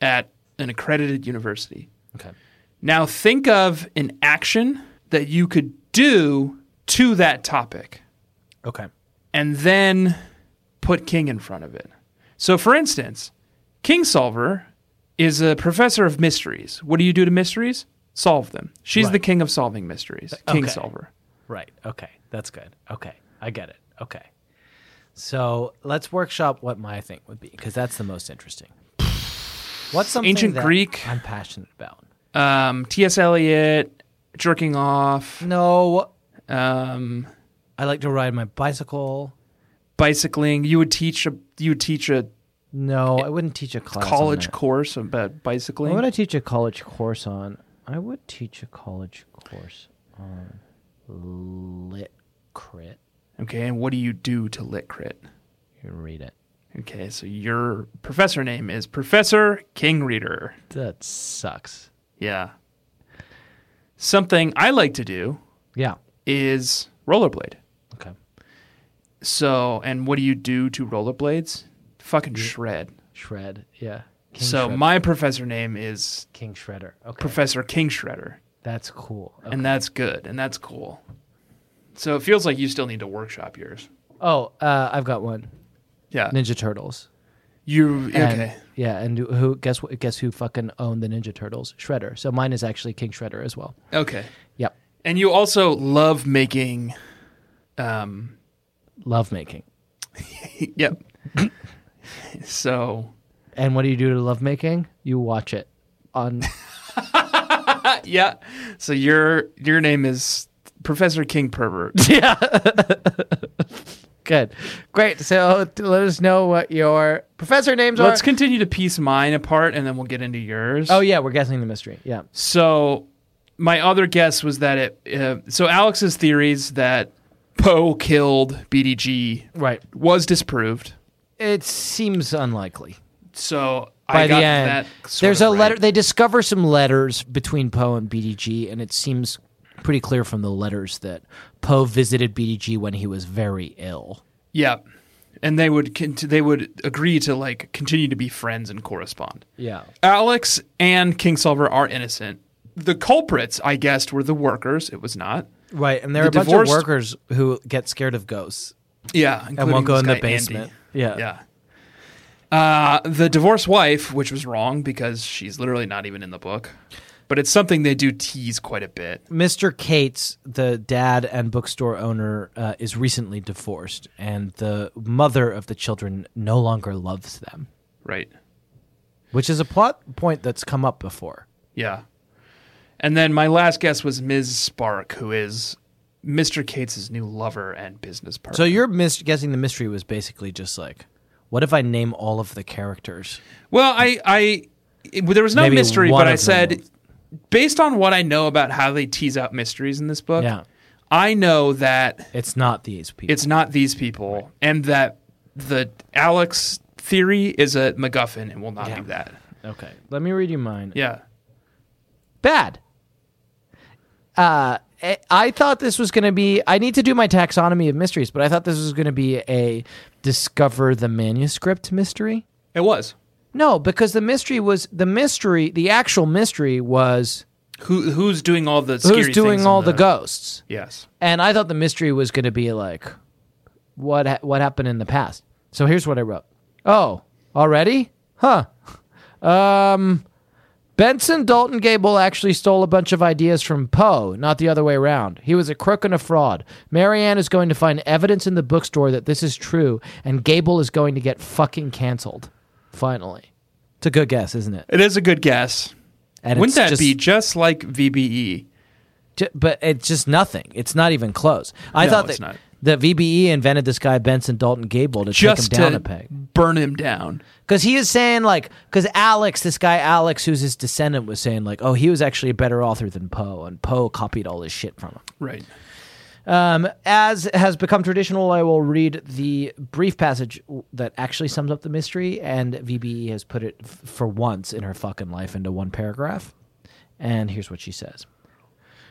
E: at an accredited university.
B: okay.
E: Now think of an action that you could do to that topic
B: Okay.
E: and then put King in front of it. So for instance, King Solver is a professor of mysteries. What do you do to mysteries? Solve them. She's the king of solving mysteries. King
B: Okay.
E: Solver.
B: Right. Okay. That's good. Okay. I get it. Okay. So let's workshop what my thing would be because that's the most interesting. What's something
E: Ancient Greek.
B: I'm passionate about?
E: Um, T.S. Eliot, jerking off.
B: No.
E: Um,
B: I like to ride my bicycle.
E: Bicycling. You would teach a you would teach a
B: No, I wouldn't teach a class.
E: college course about bicycling.
B: What would I teach a college course on? I would teach a college course on lit crit.
E: okay, and what do you do to lit crit?
B: You read it.
E: Okay, so your professor name is Professor King Reader.
B: That sucks.
E: Yeah. Something I like to do
B: Yeah.
E: is rollerblade.
B: Okay.
E: So, and what do you do to rollerblades? Fucking shred.
B: Shred. Yeah. King
E: so,
B: Shred-
E: my professor name is
B: King Shredder. Okay.
E: Professor King Shredder,
B: That's cool. Okay.
E: and that's good, and that's cool. So, it feels like you still need to workshop yours.
B: oh, uh, I've got one.
E: Yeah.
B: Ninja Turtles.
E: You,
B: And-
E: okay.
B: Yeah, and who guess what? Guess who fucking owned the Ninja Turtles? Shredder. So mine is actually King Shredder as well.
E: Okay.
B: Yep.
E: And you also love making, um,
B: Love making. *laughs*
E: yep. *laughs* so,
B: And what do you do to love making? You watch it on. *laughs*
E: yeah. So your your name is Professor King Pervert. *laughs* Yeah.
B: Good. Great. So let us know what your professor names are.
E: Let's continue to piece mine apart, and then we'll get into yours.
B: oh yeah, we're guessing the mystery. Yeah.
E: So my other guess was that it. Uh, so Alex's theories that Poe killed BDG
B: Right.
E: was disproved.
B: It seems unlikely.
E: So
B: By
E: I got
B: the end,
E: that.
B: there's a
E: right.
B: letter. They discover some letters between Poe and BDG, and it seems pretty clear from the letters that Poe visited BDG when he was very ill.
E: Yeah, and they would they would agree to like continue to be friends and correspond.
B: Yeah.
E: Alex and Kingsolver are innocent. The culprits, I guessed, were the workers. It was not.
B: Right, and there are
E: The
B: a bunch of workers who get scared of ghosts
E: Yeah,
B: and won't go in the
E: guy, Andy.
B: basement. Yeah.
E: Yeah. Uh, the divorced wife, which was wrong because she's literally not even in the book, but it's something they do tease quite a bit.
B: Mr. Cates, the dad and bookstore owner, uh, is recently divorced, and the mother of the children no longer loves them,
E: Right.
B: which is a plot point that's come up before.
E: Yeah. And then my last guess was Ms. Spark, who is Mr. Cates' new lover and business partner.
B: So you're mis- guessing the mystery was basically just like, what if I name all of the characters?
E: Well, I, I, it- there was no
B: Maybe
E: mystery,
B: one
E: but I
B: them
E: said, based on what I know about how they tease out mysteries in this book,
B: Yeah,
E: I know that
B: it's not these people.
E: it's not these people, and that the Alex theory is a MacGuffin and will not
B: Yeah.
E: be that.
B: okay. Let me read you mine.
E: Yeah.
B: bad. Uh, I- I thought this was going to be. I need to do my taxonomy of mysteries, but I thought this was going to be a discover the manuscript mystery.
E: It was.
B: No, because the mystery was the mystery. The actual mystery was
E: Who who's doing all the scary
B: who's doing all the, ghosts.
E: Yes.
B: And I thought the mystery was going to be like what ha- what happened in the past. So here's what I wrote. Oh, already? Huh. *laughs* Um Benson Dalton Gable actually stole a bunch of ideas from Poe, not the other way around. He was a crook and a fraud. Mary Anne is going to find evidence in the bookstore that this is true, and Gable is going to get fucking canceled. Finally. It's a good guess, isn't it?
E: It is a good guess.
B: And
E: Wouldn't
B: it's
E: that
B: just-
E: be just like? VBE?
B: Ju- but it's just nothing. It's not even close. I
E: No,
B: thought that that VBE invented this guy Benson Dalton Gable to
E: Just
B: take him down
E: to
B: a peg
E: burn him down.
B: because he is saying like because Alex, this guy Alex, who's his descendant, was saying like, oh, he was actually a better author than Poe, and Poe copied all his shit from him.
E: Right.
B: Um, as has become traditional, I will read the brief passage that actually sums up the mystery, and VBE has put it f- for once in her fucking life into one paragraph. And here's what she says.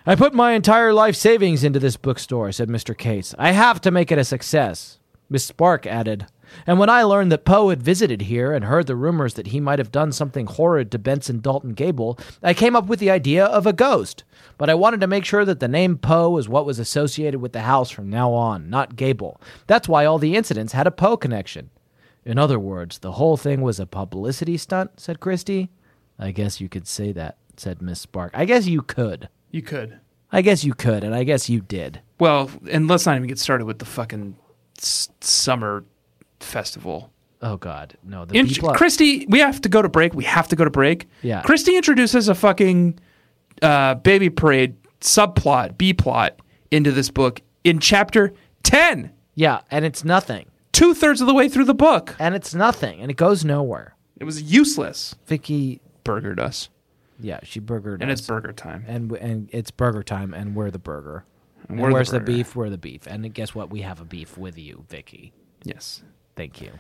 B: I put my entire life savings into this bookstore, said Mr. Case. I have to make it a success. Miss Spark added. And when I learned that Poe had visited here and heard the rumors that he might have done something horrid to Benson Dalton Gable, I came up with the idea of a ghost. But I wanted to make sure that the name Poe was what was associated with the house from now on, not Gable. That's why all the incidents had a Poe connection. In other words, the whole thing was a publicity stunt, said Christie. I guess you could say that, said Miss Spark. I guess you could.
E: You could.
B: I guess you could, and I guess you did.
E: Well, and let's not even get started with the fucking s- summer festival.
B: Oh God, no. The
E: In-
B: B.
E: Christy, we have to go to break. We have to go to break.
B: Yeah.
E: Christy introduces a fucking uh, baby parade subplot, B plot into this book in chapter 10.
B: Yeah, and it's nothing.
E: Two thirds of the way through the book.
B: And it's nothing. And it goes nowhere.
E: It was useless.
B: Vicki,
E: Burgered us.
B: Yeah, she burgered
E: And
B: us.
E: it's burger time.
B: and and it's burger time, and we're the burger. And
E: we're the
B: where's the,
E: burger.
B: beef? We're the beef. And guess what? We have a beef with you, Vicki.
E: Yes.
B: Thank you.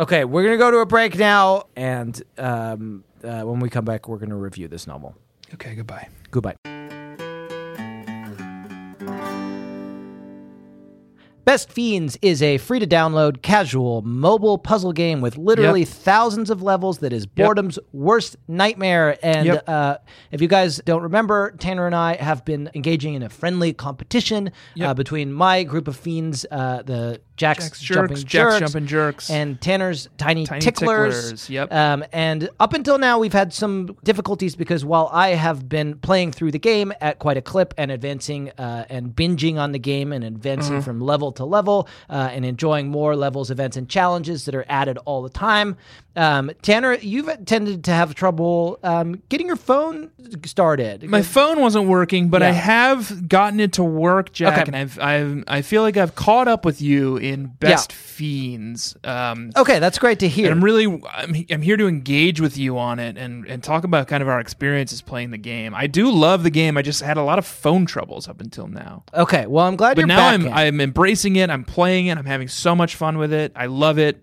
B: Okay, we're gonna go to a break now, and um, uh, when we come back, we're gonna review this novel.
E: Okay, goodbye.
B: Goodbye. Best Fiends is a free to download, casual, mobile puzzle game with literally
E: Yep.
B: thousands of levels that is boredom's worst nightmare. And
E: Yep.
B: uh, if you guys don't remember, Tanner and I have been engaging in a friendly competition uh, between my group of fiends, uh, the Jack's,
E: Jack's
B: Jumping
E: Jerks, Jack's Jumping Jerks.
B: and Tanner's Tiny,
E: Tiny
B: Ticklers.
E: Ticklers, yep.
B: Um, and up until now, we've had some difficulties because while I have been playing through the game at quite a clip and advancing uh, and binging on the game and advancing
E: Mm-hmm.
B: from level to level uh, and enjoying more levels, events, and challenges that are added all the time, um, Tanner, you've tended to have trouble um, getting your phone started.
E: My phone wasn't working, but I have gotten it to work, Jack,
B: Okay.
E: and I've, I've I feel like I've caught up with you in Best Fiends. Um,
B: okay, that's great to hear.
E: and I'm really I'm, I'm here to engage with you on it and and talk about kind of our experiences playing the game. I do love the game. I just had a lot of phone troubles up until now.
B: okay, well, I'm glad
E: But
B: you're
E: now. I'm
B: in.
E: I'm embracing it. I'm playing it. I'm having so much fun with it. I love it.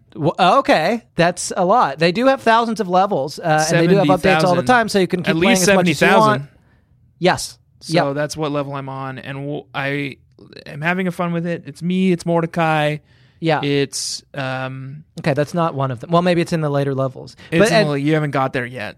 B: Well, okay, that's a lot. They do have thousands of levels, uh, and they do have updates all the time, so you can keep
E: At
B: playing
E: least
B: as much
E: seventy
B: as you want.
E: thousand.
B: Yes.
E: So
B: Yep.
E: that's what level I'm on, and w- I am having a fun with it. It's me. It's Mordecai.
B: Yeah.
E: It's um.
B: okay, that's not one of them. Well, maybe it's in the later levels.
E: It's
B: but and-
E: well, you haven't got there yet.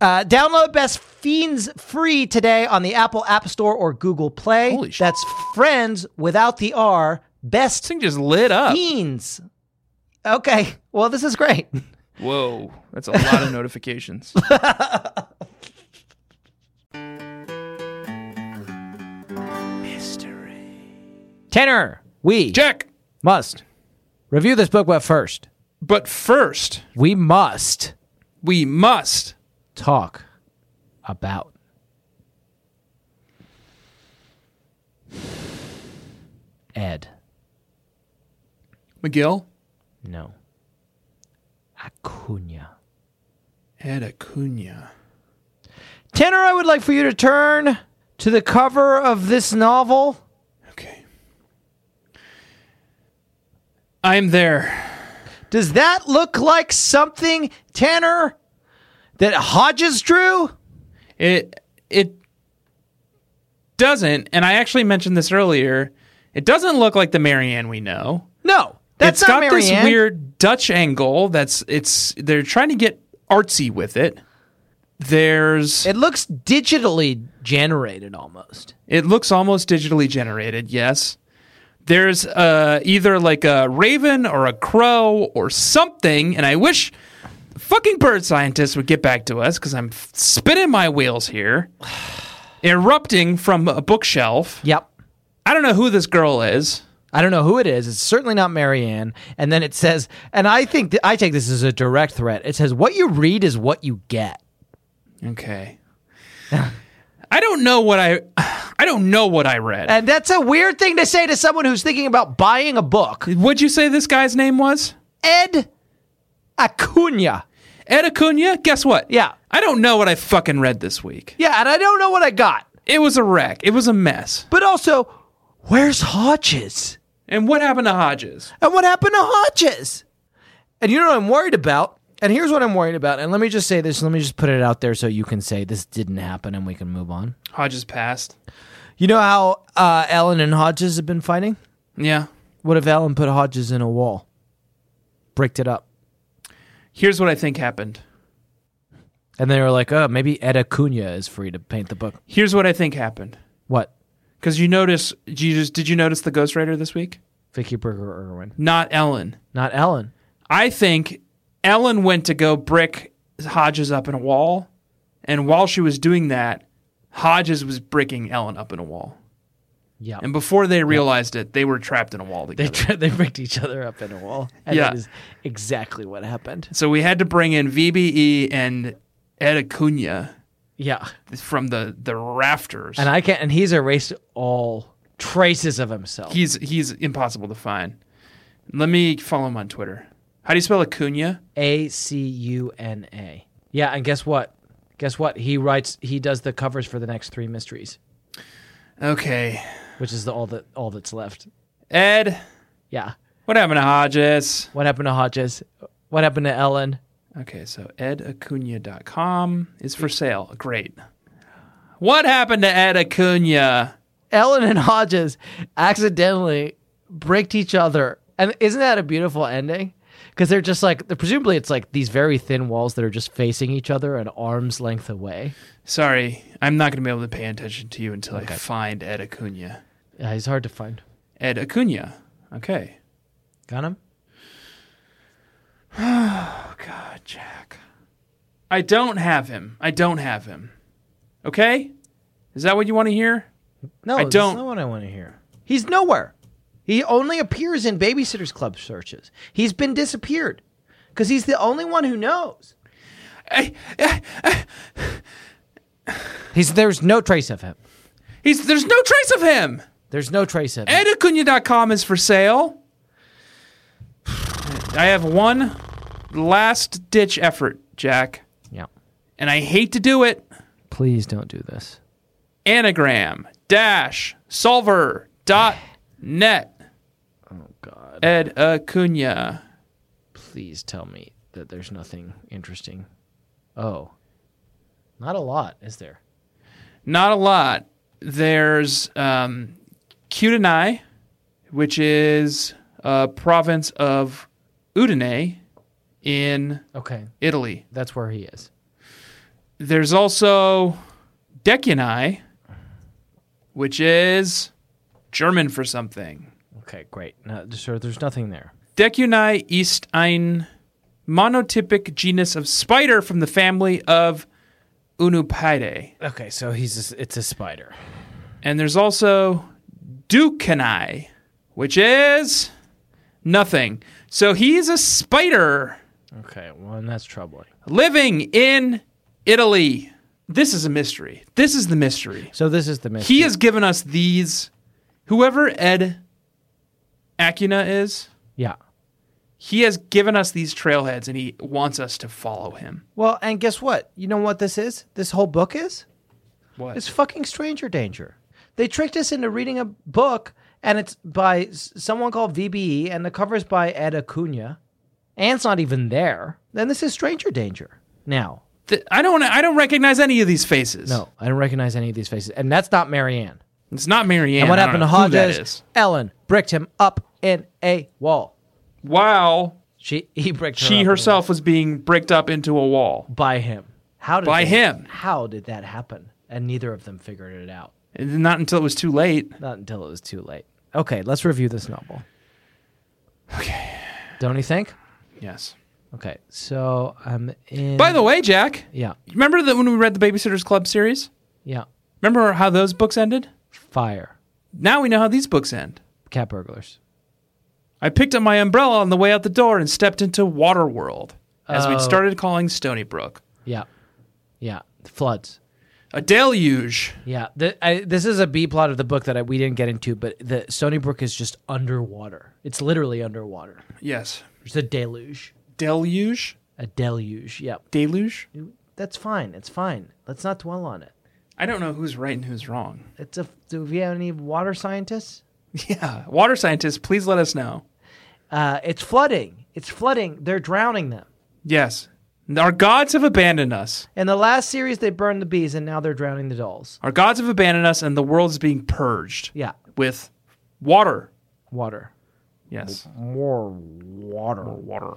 B: Uh, download Best Fiends free today on the Apple App Store or Google Play.
E: Holy sh-
B: That's friends without the R.
E: This
B: Best
E: thing just lit up.
B: Fiends. Okay. Well, this is great. *laughs*
E: Whoa, that's a lot of notifications. *laughs* Mystery.
B: Tanner, we
E: Check.
B: must review this book, but first,
E: But first,
B: we must
E: we must.
B: Talk about Ed.
E: McGill?
B: No. Acuna.
E: Ed Acuna.
B: Tanner, I would like for you to turn to the cover of this novel.
E: Okay. I'm there.
B: Does that look like something, Tanner, that Hodges drew?
E: It it doesn't, and I actually mentioned this earlier. It doesn't look like the Mary Anne we know.
B: No. That's
E: it's
B: not
E: got this weird Dutch angle. That's it's. They're trying to get artsy with it. There's
B: It looks digitally generated almost.
E: It looks almost digitally generated, yes. There's uh, either like a raven or a crow or something, and I wish fucking bird scientists would get back to us because I'm spinning my wheels here. *sighs* Erupting from a bookshelf.
B: Yep.
E: I don't know who this girl is.
B: I don't know who it is. It's certainly not Mary Anne. And then it says, and I think that I take this as a direct threat. It says, "What you read is what you get."
E: Okay. *laughs* I don't know what I *sighs* I don't know what I read.
B: And that's a weird thing to say to someone who's thinking about buying a book.
E: What'd you say this guy's name was?
B: Ed Acuna.
E: Ed Acuna? Guess what?
B: Yeah.
E: I don't know what I fucking read this week.
B: Yeah, and I don't know what I got.
E: It was a wreck. It was a mess.
B: But also, where's Hodges?
E: And what happened to Hodges?
B: And what happened to Hodges? And you know what I'm worried about? And here's what I'm worried about. And let me just say this. Let me just put it out there so you can say this didn't happen and we can move on.
E: Hodges passed.
B: You know how uh, Ellen and Hodges have been fighting?
E: Yeah.
B: What if Ellen put Hodges in a wall? Bricked it up.
E: Here's what I think happened.
B: And they were like, oh, maybe Ed Acuna is free to paint the book.
E: Here's what I think happened.
B: What?
E: Because you notice, did you just did you notice the Ghostwriter this week?
B: Vicki Berger Erwin.
E: Not Ellen.
B: Not Ellen.
E: I think Ellen went to go brick Hodges up in a wall, and while she was doing that, Hodges was bricking Ellen up in a wall.
B: Yeah.
E: And before they realized it, they were trapped in a wall
B: They
E: together.
B: tri- they bricked each other up in a wall. *laughs* And
E: Yeah.
B: that is exactly what happened.
E: so we had to bring in VBE and Ed Acuna
B: Yeah.
E: from the the rafters.
B: And I can't and he's erased all traces of himself.
E: he's he's impossible to find. Let me follow him on Twitter. How do you spell Acuna?
B: A C U N A. Yeah, and guess what? Guess what? He writes he does the covers for the next three mysteries,
E: Okay,
B: which is the all that all that's left.
E: Ed.
B: Yeah.
E: What happened to Hodges?
B: What happened to Hodges? What happened to Ellen?
E: Okay, so edacuna.com is for sale. Great. What happened to Ed Acuna?
B: Ellen and Hodges accidentally bricked each other. And isn't that a beautiful ending? Because they're just like, presumably it's like these very thin walls that are just facing each other an arm's length away.
E: Sorry, I'm not going to be able to pay attention to you until I find Ed Acuna.
B: Yeah, he's hard to find.
E: Ed Acuna. Okay.
B: Got him?
E: Oh, *sighs* God, Jack. I don't have him. I don't have him. Okay? Is that what you want to hear?
B: No,
E: I don't-
B: not what I want to hear. He's nowhere. He only appears in Babysitters Club searches. He's been disappeared because he's the only one who knows. Eh, eh, eh. He's there's no trace of him.
E: He's there's no trace of him.
B: There's no trace of it.
E: edacuna.com is for sale. I have one last ditch effort, Jack,
B: yeah.
E: and I hate to do it.
B: Please don't do this.
E: Anagram dash solver dot net.
B: Oh God.
E: Ed Acuna.
B: Please tell me that there's nothing interesting. Oh. Not a lot, is there?
E: Not a lot. There's um, Cutanai, which is a province of Udine in
B: Okay.
E: Italy.
B: That's where he is.
E: There's also Decuni, which is German for something.
B: Okay, great. No, so there's nothing there.
E: Decuni ist ein monotypic genus of spider from the family of Unupidae.
B: Okay, so he's a, it's a spider.
E: And there's also Ducanai, which is nothing. So he's a spider
B: Okay, well, and that's troubling.
E: living in Italy. This is a mystery. This is the mystery.
B: So this is the mystery.
E: He has given us these. Whoever Ed Acuna is,
B: Yeah.
E: he has given us these trailheads and he wants us to follow him.
B: Well, and guess what? You know what this is? This whole book is?
E: What?
B: It's fucking Stranger Danger. They tricked us into reading a book, and it's by someone called VBE, and the cover's by Ed Acuna. Ant's not even there. Then this is Stranger Danger. Now,
E: Th- I don't. I don't recognize any of these faces.
B: no, I don't recognize any of these faces, and that's not Mary Anne.
E: it's not Mary Anne.
B: and what happened to
E: know who that
B: Hodges? Ellen bricked him up in a wall.
E: Wow,
B: She he bricked her
E: she herself was being bricked up into a wall.
B: wall by him. How did
E: By
B: they-
E: him.
B: How did that happen? And neither of them figured it out.
E: Not until it was too late.
B: Not until it was too late. Okay, let's review this novel.
E: Okay.
B: Don't you think?
E: Yes.
B: Okay, so I'm in.
E: By the way, Jack,
B: yeah,
E: remember that when we read the Babysitters Club series?
B: yeah,
E: Remember how those books ended?
B: fire,
E: Now we know how these books end.
B: cat burglars.
E: I picked up my umbrella on the way out the door and stepped into Waterworld, as
B: Oh.
E: we'd started calling Stoneybrook.
B: Yeah, yeah, floods.
E: A deluge.
B: Yeah, the, I, this is a B plot of the book that I, we didn't get into, but the Stoneybrook is just underwater. It's literally underwater.
E: Yes.
B: It's a deluge.
E: Deluge?
B: A deluge. Yep.
E: Deluge?
B: That's fine. It's fine. Let's not dwell on it.
E: I don't know who's right and who's wrong.
B: It's a. Do we have any water scientists? *laughs*
E: Yeah. Water scientists, please let us know.
B: Uh, it's flooding. It's flooding. They're drowning them.
E: Yes. Our gods have abandoned us.
B: In the last series, they burned the bees, and now they're drowning the dolls.
E: Our gods have abandoned us, and the world is being purged
B: Yeah,
E: with water.
B: water.
E: Yes.
B: More water.
E: Water.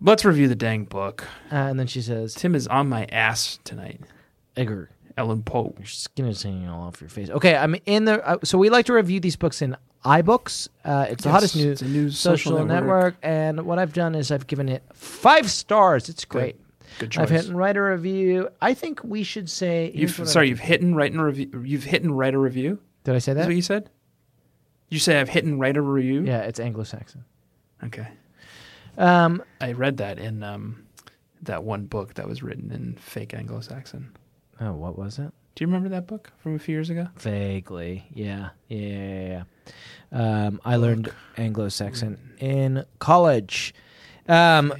E: Let's review the dang book.
B: Uh, and then she says,
E: Tim is on my ass tonight.
B: Edgar,
E: Ellen Poe.
B: your skin is hanging all off your face. Okay, I'm in the. Uh, so we like to review these books in iBooks. Uh, it's the
E: Yes,
B: hottest new,
E: it's new
B: social,
E: social
B: network.
E: network.
B: And what I've done is I've given it five stars. It's great.
E: Good choice.
B: I've hit and write a review. I think we should say.
E: You've, sorry, you've hit and write and review. You've hit and write a review.
B: Did I say
E: Is
B: that?
E: what you said? You say I've hit and write a review.
B: Yeah, it's Anglo-Saxon.
E: Okay.
B: Um,
E: I read that in um, that one book that was written in fake Anglo-Saxon.
B: oh, what was it?
E: Do you remember that book from a few years ago?
B: Vaguely, yeah, yeah, yeah. yeah. Um, I learned Anglo-Saxon in college. Um,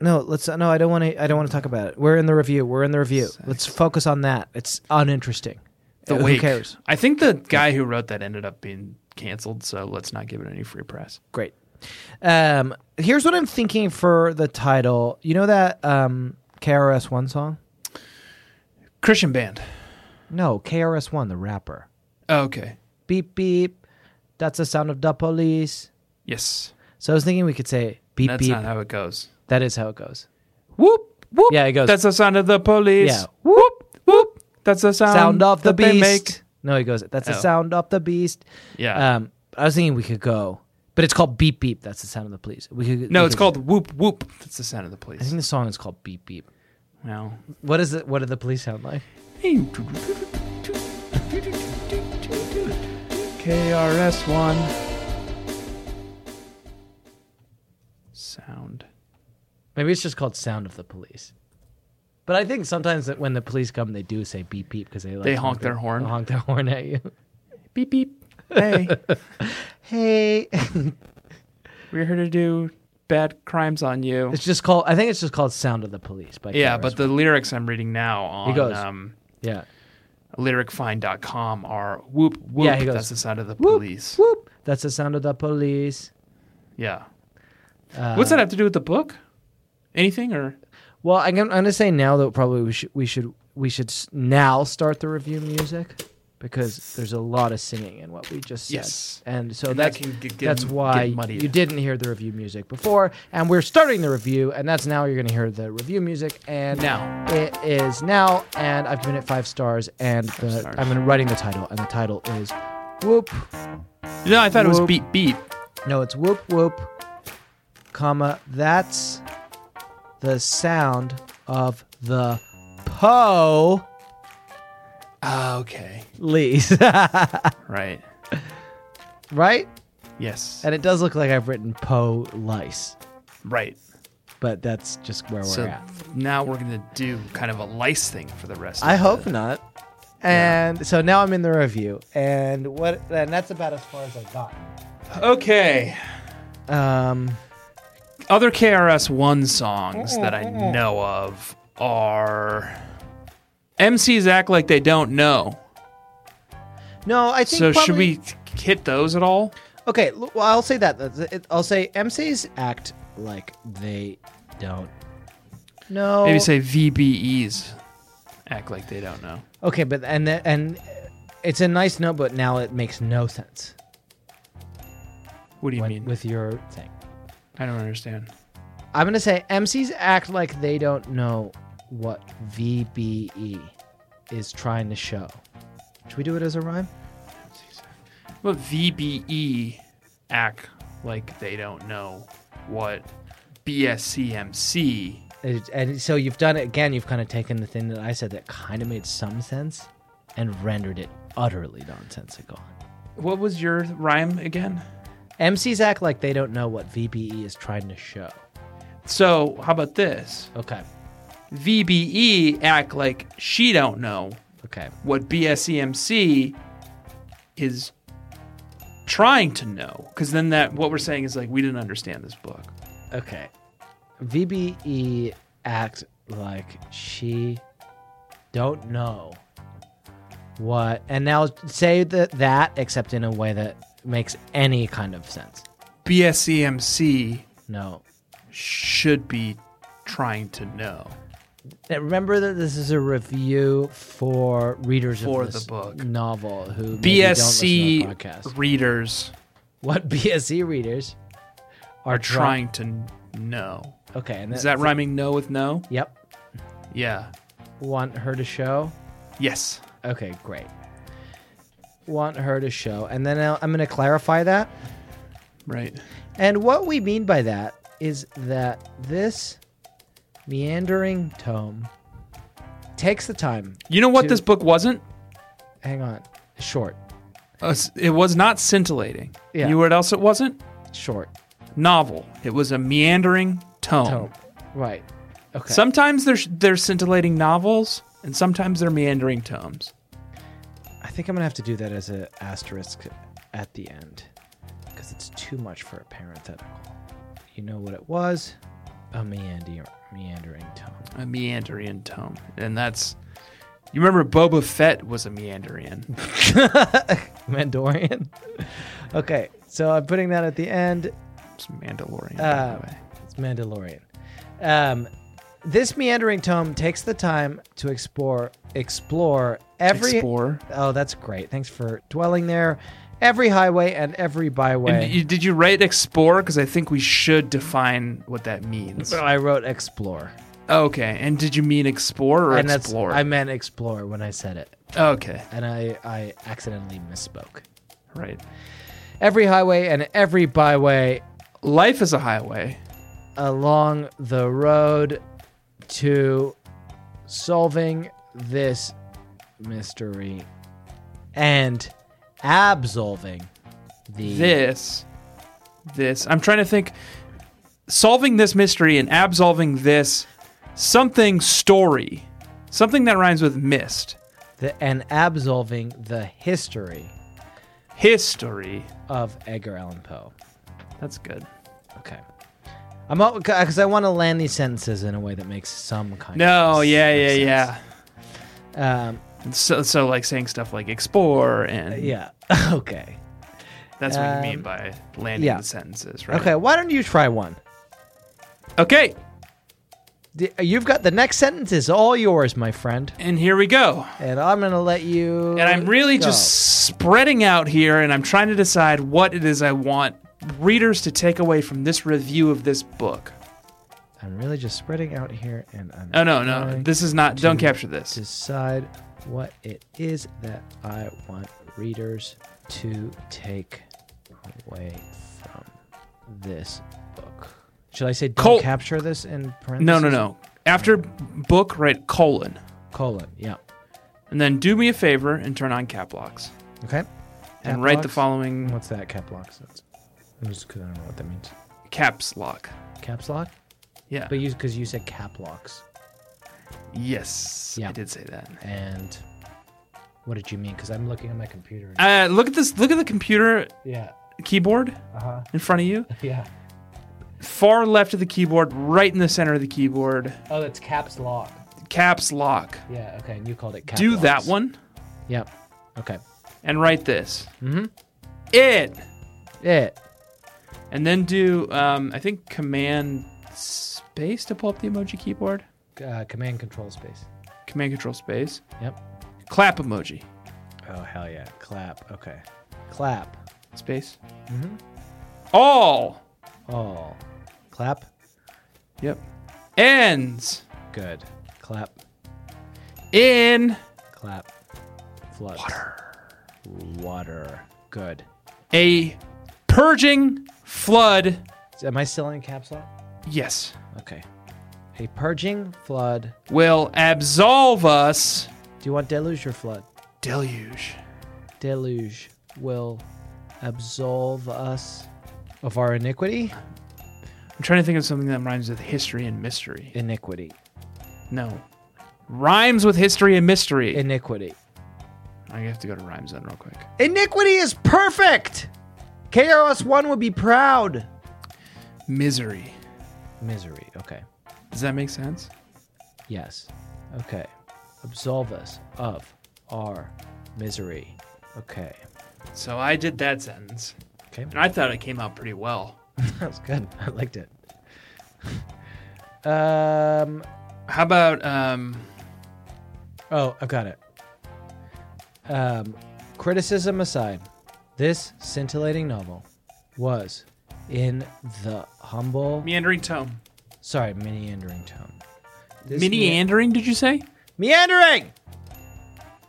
B: no, let's no. I don't want to. I don't want to talk about it. We're in the review. We're in the review. Let's focus on that. It's uninteresting.
E: The
B: Uh, Who
E: Wake.
B: cares?
E: I think the guy who wrote that ended up being canceled, so let's not give it any free press.
B: Great. Um, here's what I'm thinking for the title. You know that um, KRS One song?
E: Christian band.
B: No, KRS One, the rapper.
E: Oh, okay.
B: Beep beep. That's the sound of the police.
E: Yes.
B: So I was thinking we could say beep beep.
E: That's
B: beep.
E: not how it goes.
B: that is how it goes.
E: Whoop whoop.
B: Yeah, it goes-
E: That's the sound of the police.
B: Yeah.
E: Whoop whoop. That's the sound.
B: sound of the
E: that they
B: beast.
E: make.
B: No, he goes. That's the
E: Oh.
B: sound of the beast.
E: Yeah.
B: Um, I was thinking we could go, but it's called beep beep. That's the sound of the police. We could.
E: no,
B: we
E: it's
B: could-
E: called whoop whoop. That's the sound of the police.
B: I think the song is called beep beep.
E: Well.
B: What is it? What do the police sound like?
E: KRS One. Sound.
B: Maybe it's just called sound of the police. But I think sometimes that when the police come, they do say beep beep because they like
E: They honk their horn.
B: honk their horn at you. *laughs*
E: Beep beep. Hey, *laughs*
B: Hey, *laughs*
E: we're here to do bad crimes on you.
B: it's just called. I think it's just called sound of the police. By
E: Yeah,
B: KRS
E: but the lyrics I'm reading now on
B: goes,
E: um,
B: yeah.
E: lyricfind.com are whoop whoop.
B: Yeah, he goes,
E: that's the sound of the
B: Whoop,
E: police.
B: Whoop. That's the sound of the police.
E: Yeah.
B: Uh,
E: What's that have to do with the book? Anything or
B: Well, I'm I'm gonna say now that probably we should we should we should now start the review music because there's a lot of singing in what we just said,
E: Yes.
B: and so
E: And that
B: that's
E: can get- get-
B: that's why you didn't hear the review music before, and we're starting the review, and that's now you're gonna hear the review music, and
E: Now.
B: it is now, and I've given it five stars, and the,
E: stars.
B: I'm writing the title, and the title is whoop.
E: No, I thought it was
B: Whoop.
E: beat beat.
B: No, it's whoop whoop, comma. That's the sound of the po
E: Ah, okay.
B: Lease, *laughs*
E: Right.
B: right?
E: Yes.
B: And it does look like I've written Poe lice,
E: Right.
B: but that's just where we're
E: So
B: at.
E: now we're gonna do kind of a lice thing for the rest. Of the day.
B: I
E: of
B: hope
E: the,
B: not. And so now I'm in the review, and what? And that's about as far as I got.
E: Okay.
B: Um,
E: Other KRS One songs that I know of are MCs act like they don't know.
B: No, I think.
E: So should we hit those at all?
B: Okay, well, I'll say that. I'll say MCs act like they don't. No.
E: Maybe say VBEs act like they don't know.
B: Okay, but and the- and it's a nice note, but now it makes no sense.
E: What do you
B: when-
E: mean?
B: with your thing?
E: I don't understand.
B: I'm gonna say MCs act like they don't know what VBE is trying to show. Should we do it as a rhyme?
E: Well, VBE act like they don't know what BSCMC.
B: It- And so you've done it again. You've kind of taken the thing that I said that kind of made some sense and rendered it utterly nonsensical.
E: What was your rhyme again?
B: MCs act like they don't know what VBE is trying to show.
E: So, how about this?
B: Okay.
E: VBE act like she don't know
B: Okay.
E: what BSCMC is trying to know. Because then that what we're saying is like we didn't understand this book.
B: Okay. VBE act like she don't know what and now say that that except in a way that makes any kind of sense.
E: BSCMC
B: No.
E: should be trying to know.
B: Remember that this is a review for readers
E: For
B: of
E: the book.
B: novel who maybe don't to
E: BSC readers
B: What *laughs* BSC readers are,
E: are
B: try-
E: trying to know.
B: Okay, and
E: Is that rhyming no with no?
B: Yep.
E: Yeah.
B: Want her to show?
E: Yes.
B: Okay, great. Want her to show, and then I'll- I'm going to clarify that.
E: Right.
B: And what we mean by that is that this meandering tome takes the time.
E: You know what
B: To-
E: this book wasn't?
B: Hang on, short,
E: Uh, It was not scintillating.
B: Yeah.
E: You know what else it wasn't?
B: short
E: Novel. It was a meandering tome.
B: tome. Right. Okay.
E: Sometimes there's there's scintillating novels, and sometimes they're meandering tomes.
B: I think I'm gonna have to do that as an asterisk at the end because it's too much for a parenthetical. You know what it was? A meander meandering tome.
E: A meandering tome, and that's. You remember Boba Fett was a meandering *laughs*
B: Mandalorian. *laughs* okay, so I'm putting that at the end.
E: It's Mandalorian.
B: Uh,
E: by the way.
B: It's Mandalorian. Um, this meandering tome takes the time to explore explore every.
E: Explore.
B: Oh, that's great. Thanks for dwelling there. Every highway and every byway.
E: And you, did you write explore? Because I think we should define what that means.
B: So I wrote explore,
E: Okay. And did you mean explore or
B: and
E: explore?
B: I meant explore when I said it,
E: okay.
B: and I I accidentally misspoke.
E: Right.
B: Every highway and every byway
E: Life is a highway.
B: along the road to solving this mystery and absolving the
E: This. This. I'm trying to think. Solving this mystery and absolving this something story. Something that rhymes with mist.
B: the and absolving the history
E: History.
B: of Edgar Allan Poe.
E: That's good.
B: Okay. I'm because I want to land these sentences in a way that makes some kind
E: No,
B: of
E: yeah, yeah,
B: sense.
E: yeah.
B: Um,
E: So, so like saying stuff like explore and
B: yeah. *laughs* okay.
E: that's what you
B: Um,
E: mean by landing
B: yeah.
E: the sentences, right?
B: Okay. Why don't you try one?
E: Okay.
B: You've got the next sentence is all yours, my friend,
E: And here we go.
B: and I'm gonna let you.
E: And I'm really
B: go.
E: just spreading out here and I'm trying to decide what it is I want readers to take away from this review of this book.
B: I'm really just spreading out here, and I'm.
E: Oh no, no. This is not don't capture this.
B: Decide what it is that I want readers to take away from this book. Should I say don't
E: Col-
B: capture this in parentheses?
E: No, no, no. After book, write colon.
B: Colon. Yeah.
E: And then do me a favor and turn on cap locks.
B: Okay.
E: And
B: Cap
E: write the
B: locks?
E: following
B: What's that cap locks? That's just because I don't know what that means.
E: caps lock.
B: Caps lock?
E: Yeah.
B: But you because you said cap locks,
E: Yes.
B: Yeah.
E: I did say that.
B: and what did you mean? Because I'm looking at my computer.
E: Uh, look at this. Look at the computer
B: yeah.
E: keyboard
B: Uh huh.
E: in front of you. *laughs*
B: Yeah.
E: Far left of the keyboard, right in the center of the keyboard.
B: Oh, that's caps lock.
E: Caps lock.
B: Yeah. Okay. And you called it cap.
E: Do that one
B: Yep. Okay.
E: and write this.
B: Mm-hmm.
E: It.
B: It.
E: And then do um, I think command space to pull up the emoji keyboard.
B: Uh, command control space.
E: Command control space.
B: Yep.
E: Clap emoji.
B: Oh hell yeah! Clap. Okay. Clap.
E: Space.
B: Mm-hmm.
E: All.
B: Oh. Clap.
E: Yep. Ends.
B: Good. Clap.
E: In
B: Clap. Floods. Water. Water. Good.
E: a purging flood.
B: Am I still in caps lock?
E: Yes.
B: Okay. A purging flood.
E: Will absolve us.
B: Do you want deluge or flood?
E: Deluge.
B: Deluge will absolve us of our iniquity.
E: I'm trying to think of something that rhymes with history and mystery.
B: Iniquity.
E: No. Rhymes with history and mystery.
B: Iniquity.
E: I have to go to Rhyme Zone real quick.
B: Iniquity is perfect. KRS One would be proud.
E: Misery.
B: Misery. Okay.
E: Does that make sense?
B: Yes. Okay. Absolve us of our misery. Okay.
E: So I did that sentence.
B: Okay.
E: And I thought it came out pretty well. *laughs*
B: That was good. I liked it. *laughs* Um.
E: How about um
B: Oh, I've got it. Um, criticism aside, this scintillating novel was in the humble,
E: meandering tome?
B: sorry, meandering tone. This
E: Meandering, did you say?
B: Mea- meandering.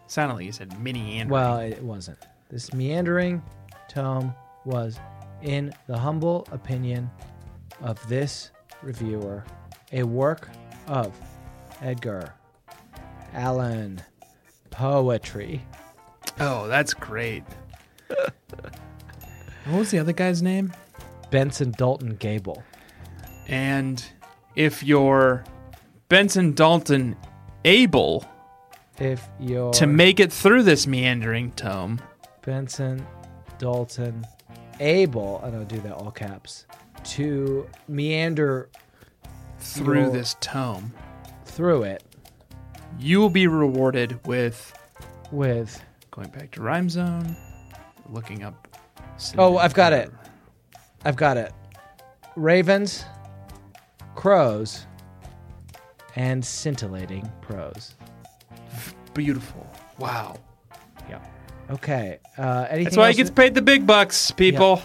E: Sounded like you said meandering.
B: Well, it wasn't. This meandering tome was, in the humble opinion of this reviewer, a work of Edgar Allan poetry.
E: oh, that's great. *laughs* what was the other guy's name?
B: Benson Dalton Gable.
E: And if you're Benson Dalton able
B: If you're
E: to make it through this meandering tome,
B: Benson Dalton able, and I'll do that all caps, to meander
E: through
B: Your-
E: this tome,
B: through it
E: you will be rewarded with
B: with.
E: going back to Rhyme Zone, looking up.
B: Oh, I've got it. I've got it. Ravens, crows, and scintillating prose.
E: Beautiful. Wow.
B: Yeah. Okay. Uh, anything
E: That's why he
B: else-
E: gets paid the big bucks, people.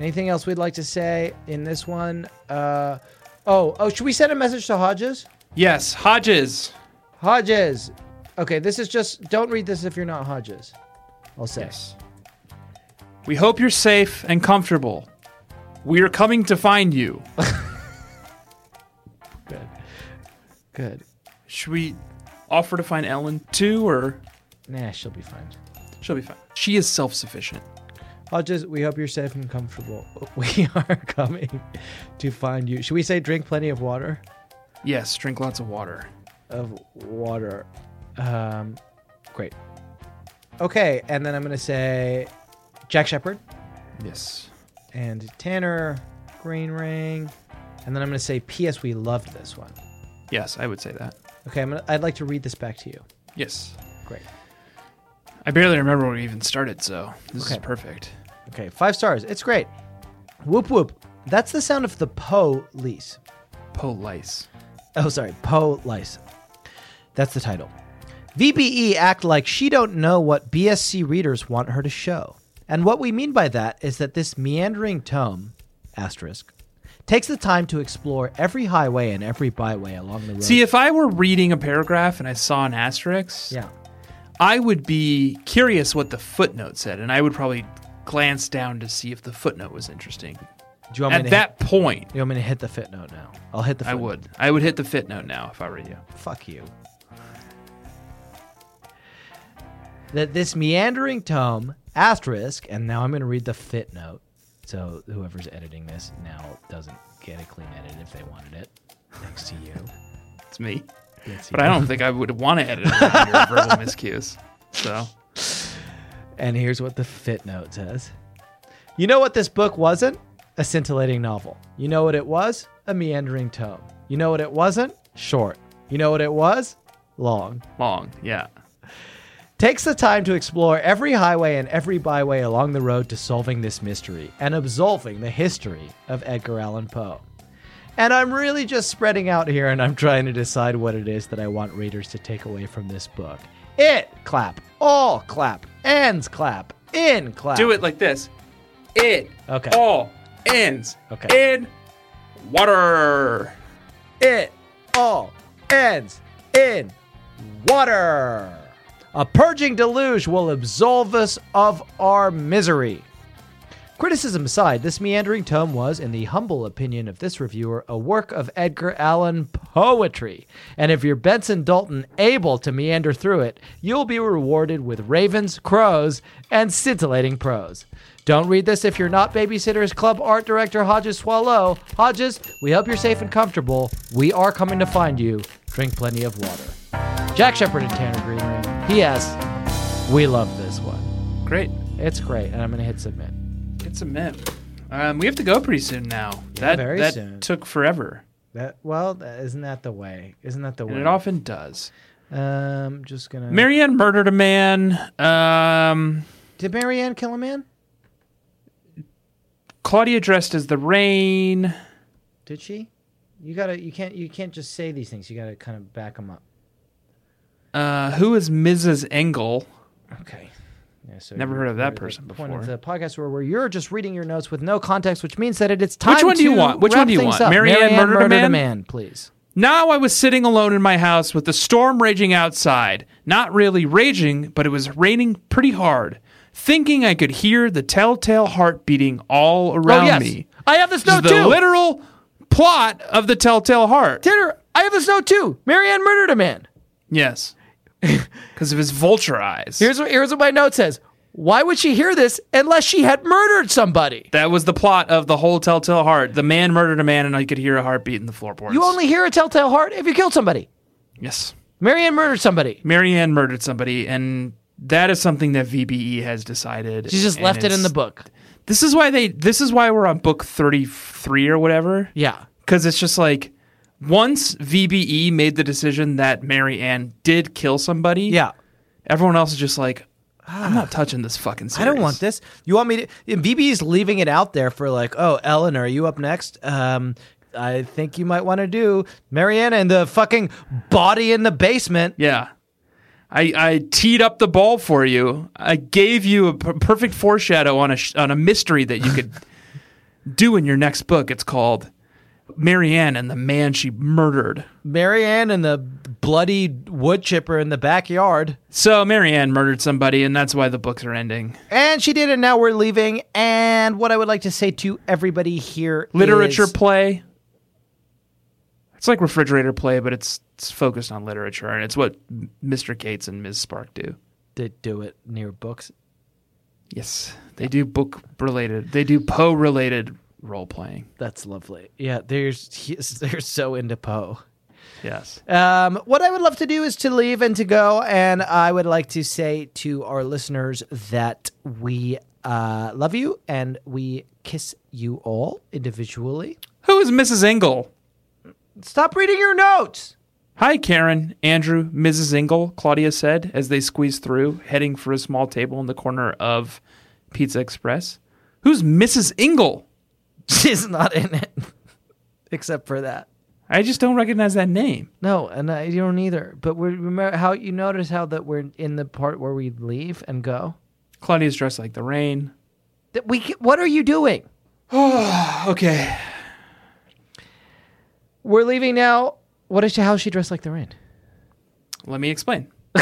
B: Anything else we'd like to say in this one? Uh, oh, oh, should we send a message to Hodges?
E: Yes, Hodges.
B: Hodges. Okay, this is just don't read this if you're not Hodges. I'll say.
E: Yes. We hope you're safe and comfortable. We are coming to find you. *laughs*
B: Good.
E: Should we offer to find Ellen too, or
B: Nah, she'll be fine.
E: she'll be fine? She is self sufficient.
B: Hodges, we hope you're safe and comfortable. *laughs* We are coming to find you. Should we say drink plenty of water?
E: Yes, drink lots of water.
B: Of water. Um, great. Okay, and then I'm gonna say Jack Shepherd
E: Yes.
B: and Tanner Greenring, and then I'm gonna say P.S. We loved this one.
E: Yes, I would say that.
B: Okay, I'm gonna, I'd like to read this back to you.
E: Yes.
B: Great.
E: I barely remember where we even started, so this
B: Okay.
E: is perfect.
B: Okay, five stars. It's great. Whoop whoop. That's the sound of the police.
E: Police.
B: Oh, sorry, police. That's the title. VBE act like she don't know what BSC readers want her to show. And what we mean by that is that this meandering tome, asterisk, takes the time to explore every highway and every byway along the road.
E: See, if I were reading a paragraph and I saw an asterisk,
B: yeah.
E: I would be curious what the footnote said, and I would probably glance down to see if the footnote was interesting.
B: Do you want me
E: At
B: to
E: that point,
B: hit, you want me to hit the footnote now? I'll hit the
E: I
B: footnote.
E: would. I would hit the footnote now if I were you.
B: Fuck you. That this meandering tome, asterisk, and now I'm going to read the fit note. So whoever's editing this now doesn't get a clean edit if they wanted it. Thanks to you. *laughs*
E: It's me.
B: To
E: But I don't think I would want to edit your verbal *laughs* miscues. So,
B: And here's what the fit note says. You know what this book wasn't? A scintillating novel. You know what it was? A meandering tome. You know what it wasn't? Short. You know what it was? Long.
E: long. Yeah.
B: Takes the time to explore every highway and every byway along the road to solving this mystery and absolving the history of Edgar Allan Poe. And I'm really just spreading out here and I'm trying to decide what it is that I want readers to take away from this book. It clap, all clap, ends clap, in clap.
E: Do it like this. It
B: Okay.
E: all ends
B: Okay.
E: in water.
B: It all ends in water. A purging deluge will absolve us of our misery. Criticism aside, this meandering tome was, in the humble opinion of this reviewer, a work of Edgar Allan poetry. And if you're Benson Dalton able to meander through it, you'll be rewarded with ravens, crows, and scintillating prose. Don't read this if you're not Babysitters Club art director Hodges Soileau. Hodges, we hope you're safe and comfortable. We are coming to find you. Drink plenty of water. Jack Shepherd and Tanner Greenring. P.S. We love this one.
E: Great.
B: It's great, and I'm going to hit submit.
E: It's a myth. Um, we have to go pretty soon now. that
B: very
E: that
B: soon.
E: took forever,
B: That well, that, isn't that the way? Isn't that the
E: and
B: way?
E: it often does.
B: um, just gonna.
E: Mary Anne murdered a man. Um,
B: Did Mary Anne kill a man?
E: Claudia dressed as the rain.
B: Did she? You gotta. You can't. You can't just say these things. You gotta kind of back them up.
E: Uh, who is Mrs. Engle?
B: Okay. Yeah, so
E: Never heard of that person
B: the Point of the podcast where, where you're just reading your notes with no context, which means that it, it's time.
E: Which one do you
B: to
E: want? Which
B: wrap
E: one do you
B: things
E: want?
B: Up.
E: Mary Anne murdered a man?
B: please.
E: Now I was sitting alone in my house with the storm raging outside. Not really raging, but it was raining pretty hard. Thinking I could hear the telltale heart beating all around
B: oh yes,
E: me.
B: I have this
E: This is
B: note
E: the
B: too.
E: literal plot of the telltale heart.
B: Tanner, I have this note too. Mary Anne murdered a man.
E: Yes. *laughs* Because of his vulture eyes.
B: Here's what here's what my note says. Why would she hear this unless she had murdered somebody?
E: that was the plot of the whole telltale heart. The man murdered a man, and I could hear a heartbeat in the floorboards.
B: You only hear a telltale heart if you killed somebody.
E: yes.
B: Mary Anne murdered somebody.
E: Mary Anne murdered somebody, and that is something that VBE has decided.
B: She just
E: and
B: left it in the book.
E: This is why they. This is why we're on book thirty-three or whatever.
B: Yeah.
E: Because it's just like once VBE made the decision that Mary Anne did kill somebody.
B: Yeah.
E: Everyone else is just like, I'm not touching this fucking series.
B: I don't want this. You want me to? and BB's leaving it out there for like, oh, Eleanor, are you up next? Um, I think you might want to do Mary Anne and the fucking body in the basement.
E: Yeah. I, I teed up the ball for you. I gave you a perfect foreshadow on a sh- on a mystery that you could *laughs* do in your next book. It's called Mary Anne and the man she murdered.
B: Mary Anne and the bloody wood chipper in the backyard.
E: So Mary Anne murdered somebody, and that's why the books are ending.
B: And she did, and now we're leaving. And what I would like to say to everybody here
E: Literature
B: is-
E: play. It's like refrigerator play, but it's it's focused on literature, and it's what Mr. Gates and Ms. Spark do.
B: They do it near books.
E: Yes, they do book related. They do Poe related role playing.
B: That's lovely. Yeah, there's *laughs* they're so into Poe.
E: Yes.
B: Um, what I would love to do is to leave and to go, and I would like to say to our listeners that we uh, love you and we kiss you all individually.
E: Who is Mrs. Engle?
B: Stop reading your notes.
E: Hi, Karen, Andrew, Mrs. Engle, Claudia said as they squeezed through, heading for a small table in the corner of Pizza Express. Who's Mrs. Engle? *laughs*
B: She's not in it, *laughs* except for that.
E: I just don't recognize that name.
B: No, and I don't either. But we remember how you notice how that we're in the part where we leave and go.
E: Claudia's dressed like the rain.
B: That we. What are you doing? *sighs*
E: Okay.
B: We're leaving now. What is she? How is she dressed like the rain?
E: Let me explain. *laughs*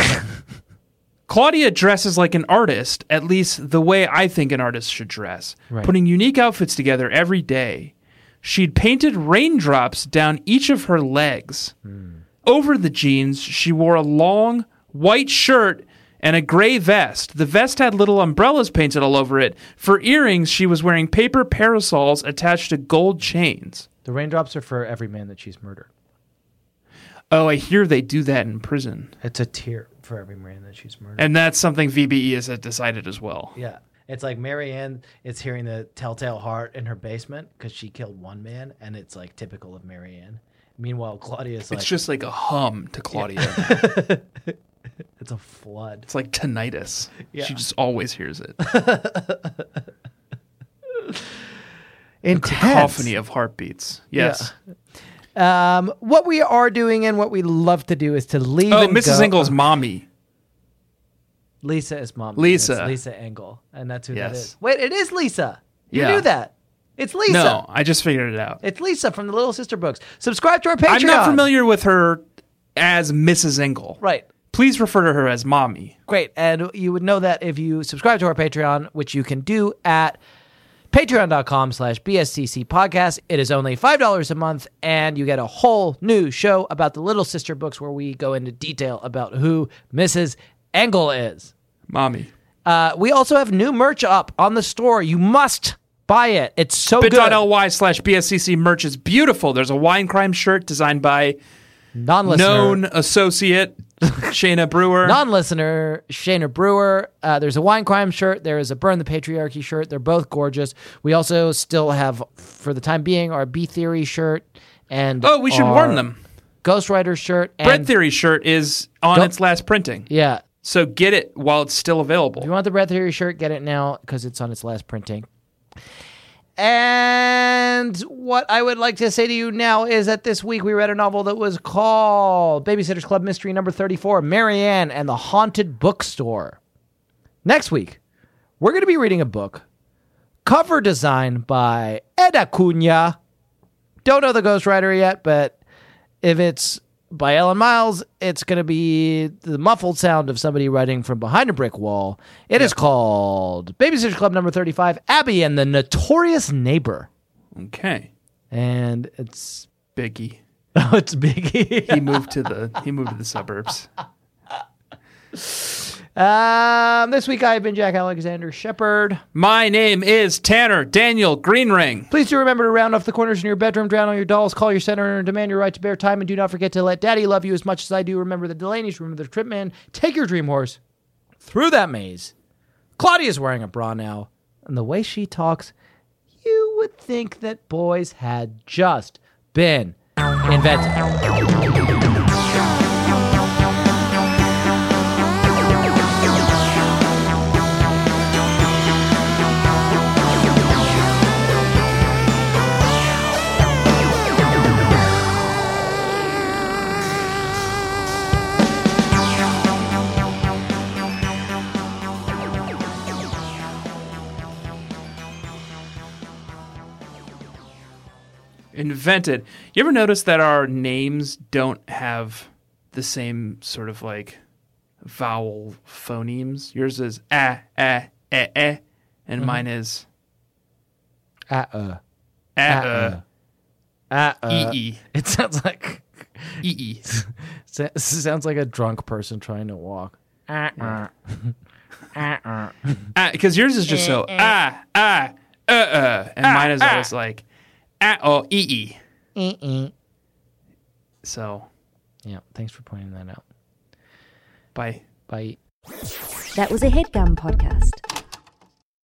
E: Claudia dresses like an artist, at least the way I think an artist should dress,
B: Right.
E: putting unique outfits together every day. She'd painted raindrops down each of her legs. Hmm. Over the jeans, she wore a long white shirt and a gray vest. The vest had little umbrellas painted all over it. For earrings, she was wearing paper parasols attached to gold chains.
B: The raindrops are for every man that she's murdered.
E: Oh, I hear they do that in prison.
B: It's a tear for every man that she's murdered.
E: And that's something VBE has decided as well.
B: yeah. It's like Mary Anne is hearing the telltale heart in her basement because she killed one man, and it's like typical of Mary Anne. Meanwhile, Claudia's like,
E: It's just like a hum to Claudia. *laughs*
B: it's a flood.
E: It's like tinnitus.
B: Yeah.
E: She just always hears it. *laughs*
B: Intense.
E: Cacophony of heartbeats. Yes.
B: Um, what we are doing and what we love to do is to leave.
E: Oh, Mrs.
B: go-
E: Engle's mommy.
B: Lisa is mom.
E: Lisa.
B: Lisa Engle, and that's who that
E: Yes.
B: is. Wait, it is Lisa. You
E: Yeah.
B: knew that. It's Lisa.
E: No, I just figured it out.
B: It's Lisa from the Little Sister books. Subscribe to our Patreon.
E: I'm not familiar with her as Mrs. Engle.
B: Right.
E: Please refer to her as mommy.
B: Great. And you would know that if you subscribe to our Patreon, which you can do at patreon.com slash bscc podcast. It is only $5 a month and you get a whole new show about the little sister books where we go into detail about who mrs engle is.
E: Mommy.
B: uh, we also have new merch up on the store. You must buy it. It's so good.
E: Bit.ly slash BSCC merch is beautiful. There's a wine crime shirt designed by known associate Shayna Brewer.
B: non-listener Shayna Brewer. Uh, there's a wine crime shirt. There is a burn the patriarchy shirt. They're both gorgeous. We also still have, for the time being, our B theory shirt and
E: oh, we should warn them.
B: Ghostwriter shirt. And,
E: Bread Theory shirt is on
B: Go-
E: its last printing.
B: Yeah,
E: So get it while it's still available.
B: if you want the Bread Theory shirt, get it now because it's on its last printing. And what I would like to say to you now is that this week we read a novel that was called Babysitter's Club Mystery Number 34 Mary Anne and the Haunted Bookstore. Next week, we're going to be reading a book, cover design by Ed Acuna. Don't know the ghostwriter yet, but if it's by Ellen Miles, it's going to be the muffled sound of somebody writing from behind a brick wall. It is called Babysitter Club number 35, Abby and the Notorious Neighbor.
E: Okay.
B: And it's
E: Biggie. *laughs*
B: oh, it's Biggie.
E: He moved to the he moved to the suburbs. *laughs*
B: um, this week I've been Jack Alexander Shepherd.
E: My name is Tanner Daniel Greenring.
B: Please do remember to round off the corners in your bedroom, drown all your dolls, call your senator, and demand your right to bear time. And do not forget to let daddy love you as much as I do. Remember the Delaney's, remember the Trip Man. Take your dream horse through that maze. Claudia's wearing a bra now, and the way she talks, you would think that boys had just been invented.
E: Invented. You ever notice that our names don't have the same sort of like vowel phonemes? Yours is ah ah eh eh, and mine is
B: Uh uh.
E: ah uh
B: Uh uh.
E: e e *laughs*
B: It sounds like
E: e e. *laughs*
B: sa- sounds like a drunk person trying to walk. Uh uh. *laughs*
E: Because yours is just so ah ah uh uh, and mine is always like ah oh e e.
B: Uh-uh.
E: So
B: Yeah, thanks for pointing that out.
E: bye.
B: Bye.
F: That was a headgum podcast.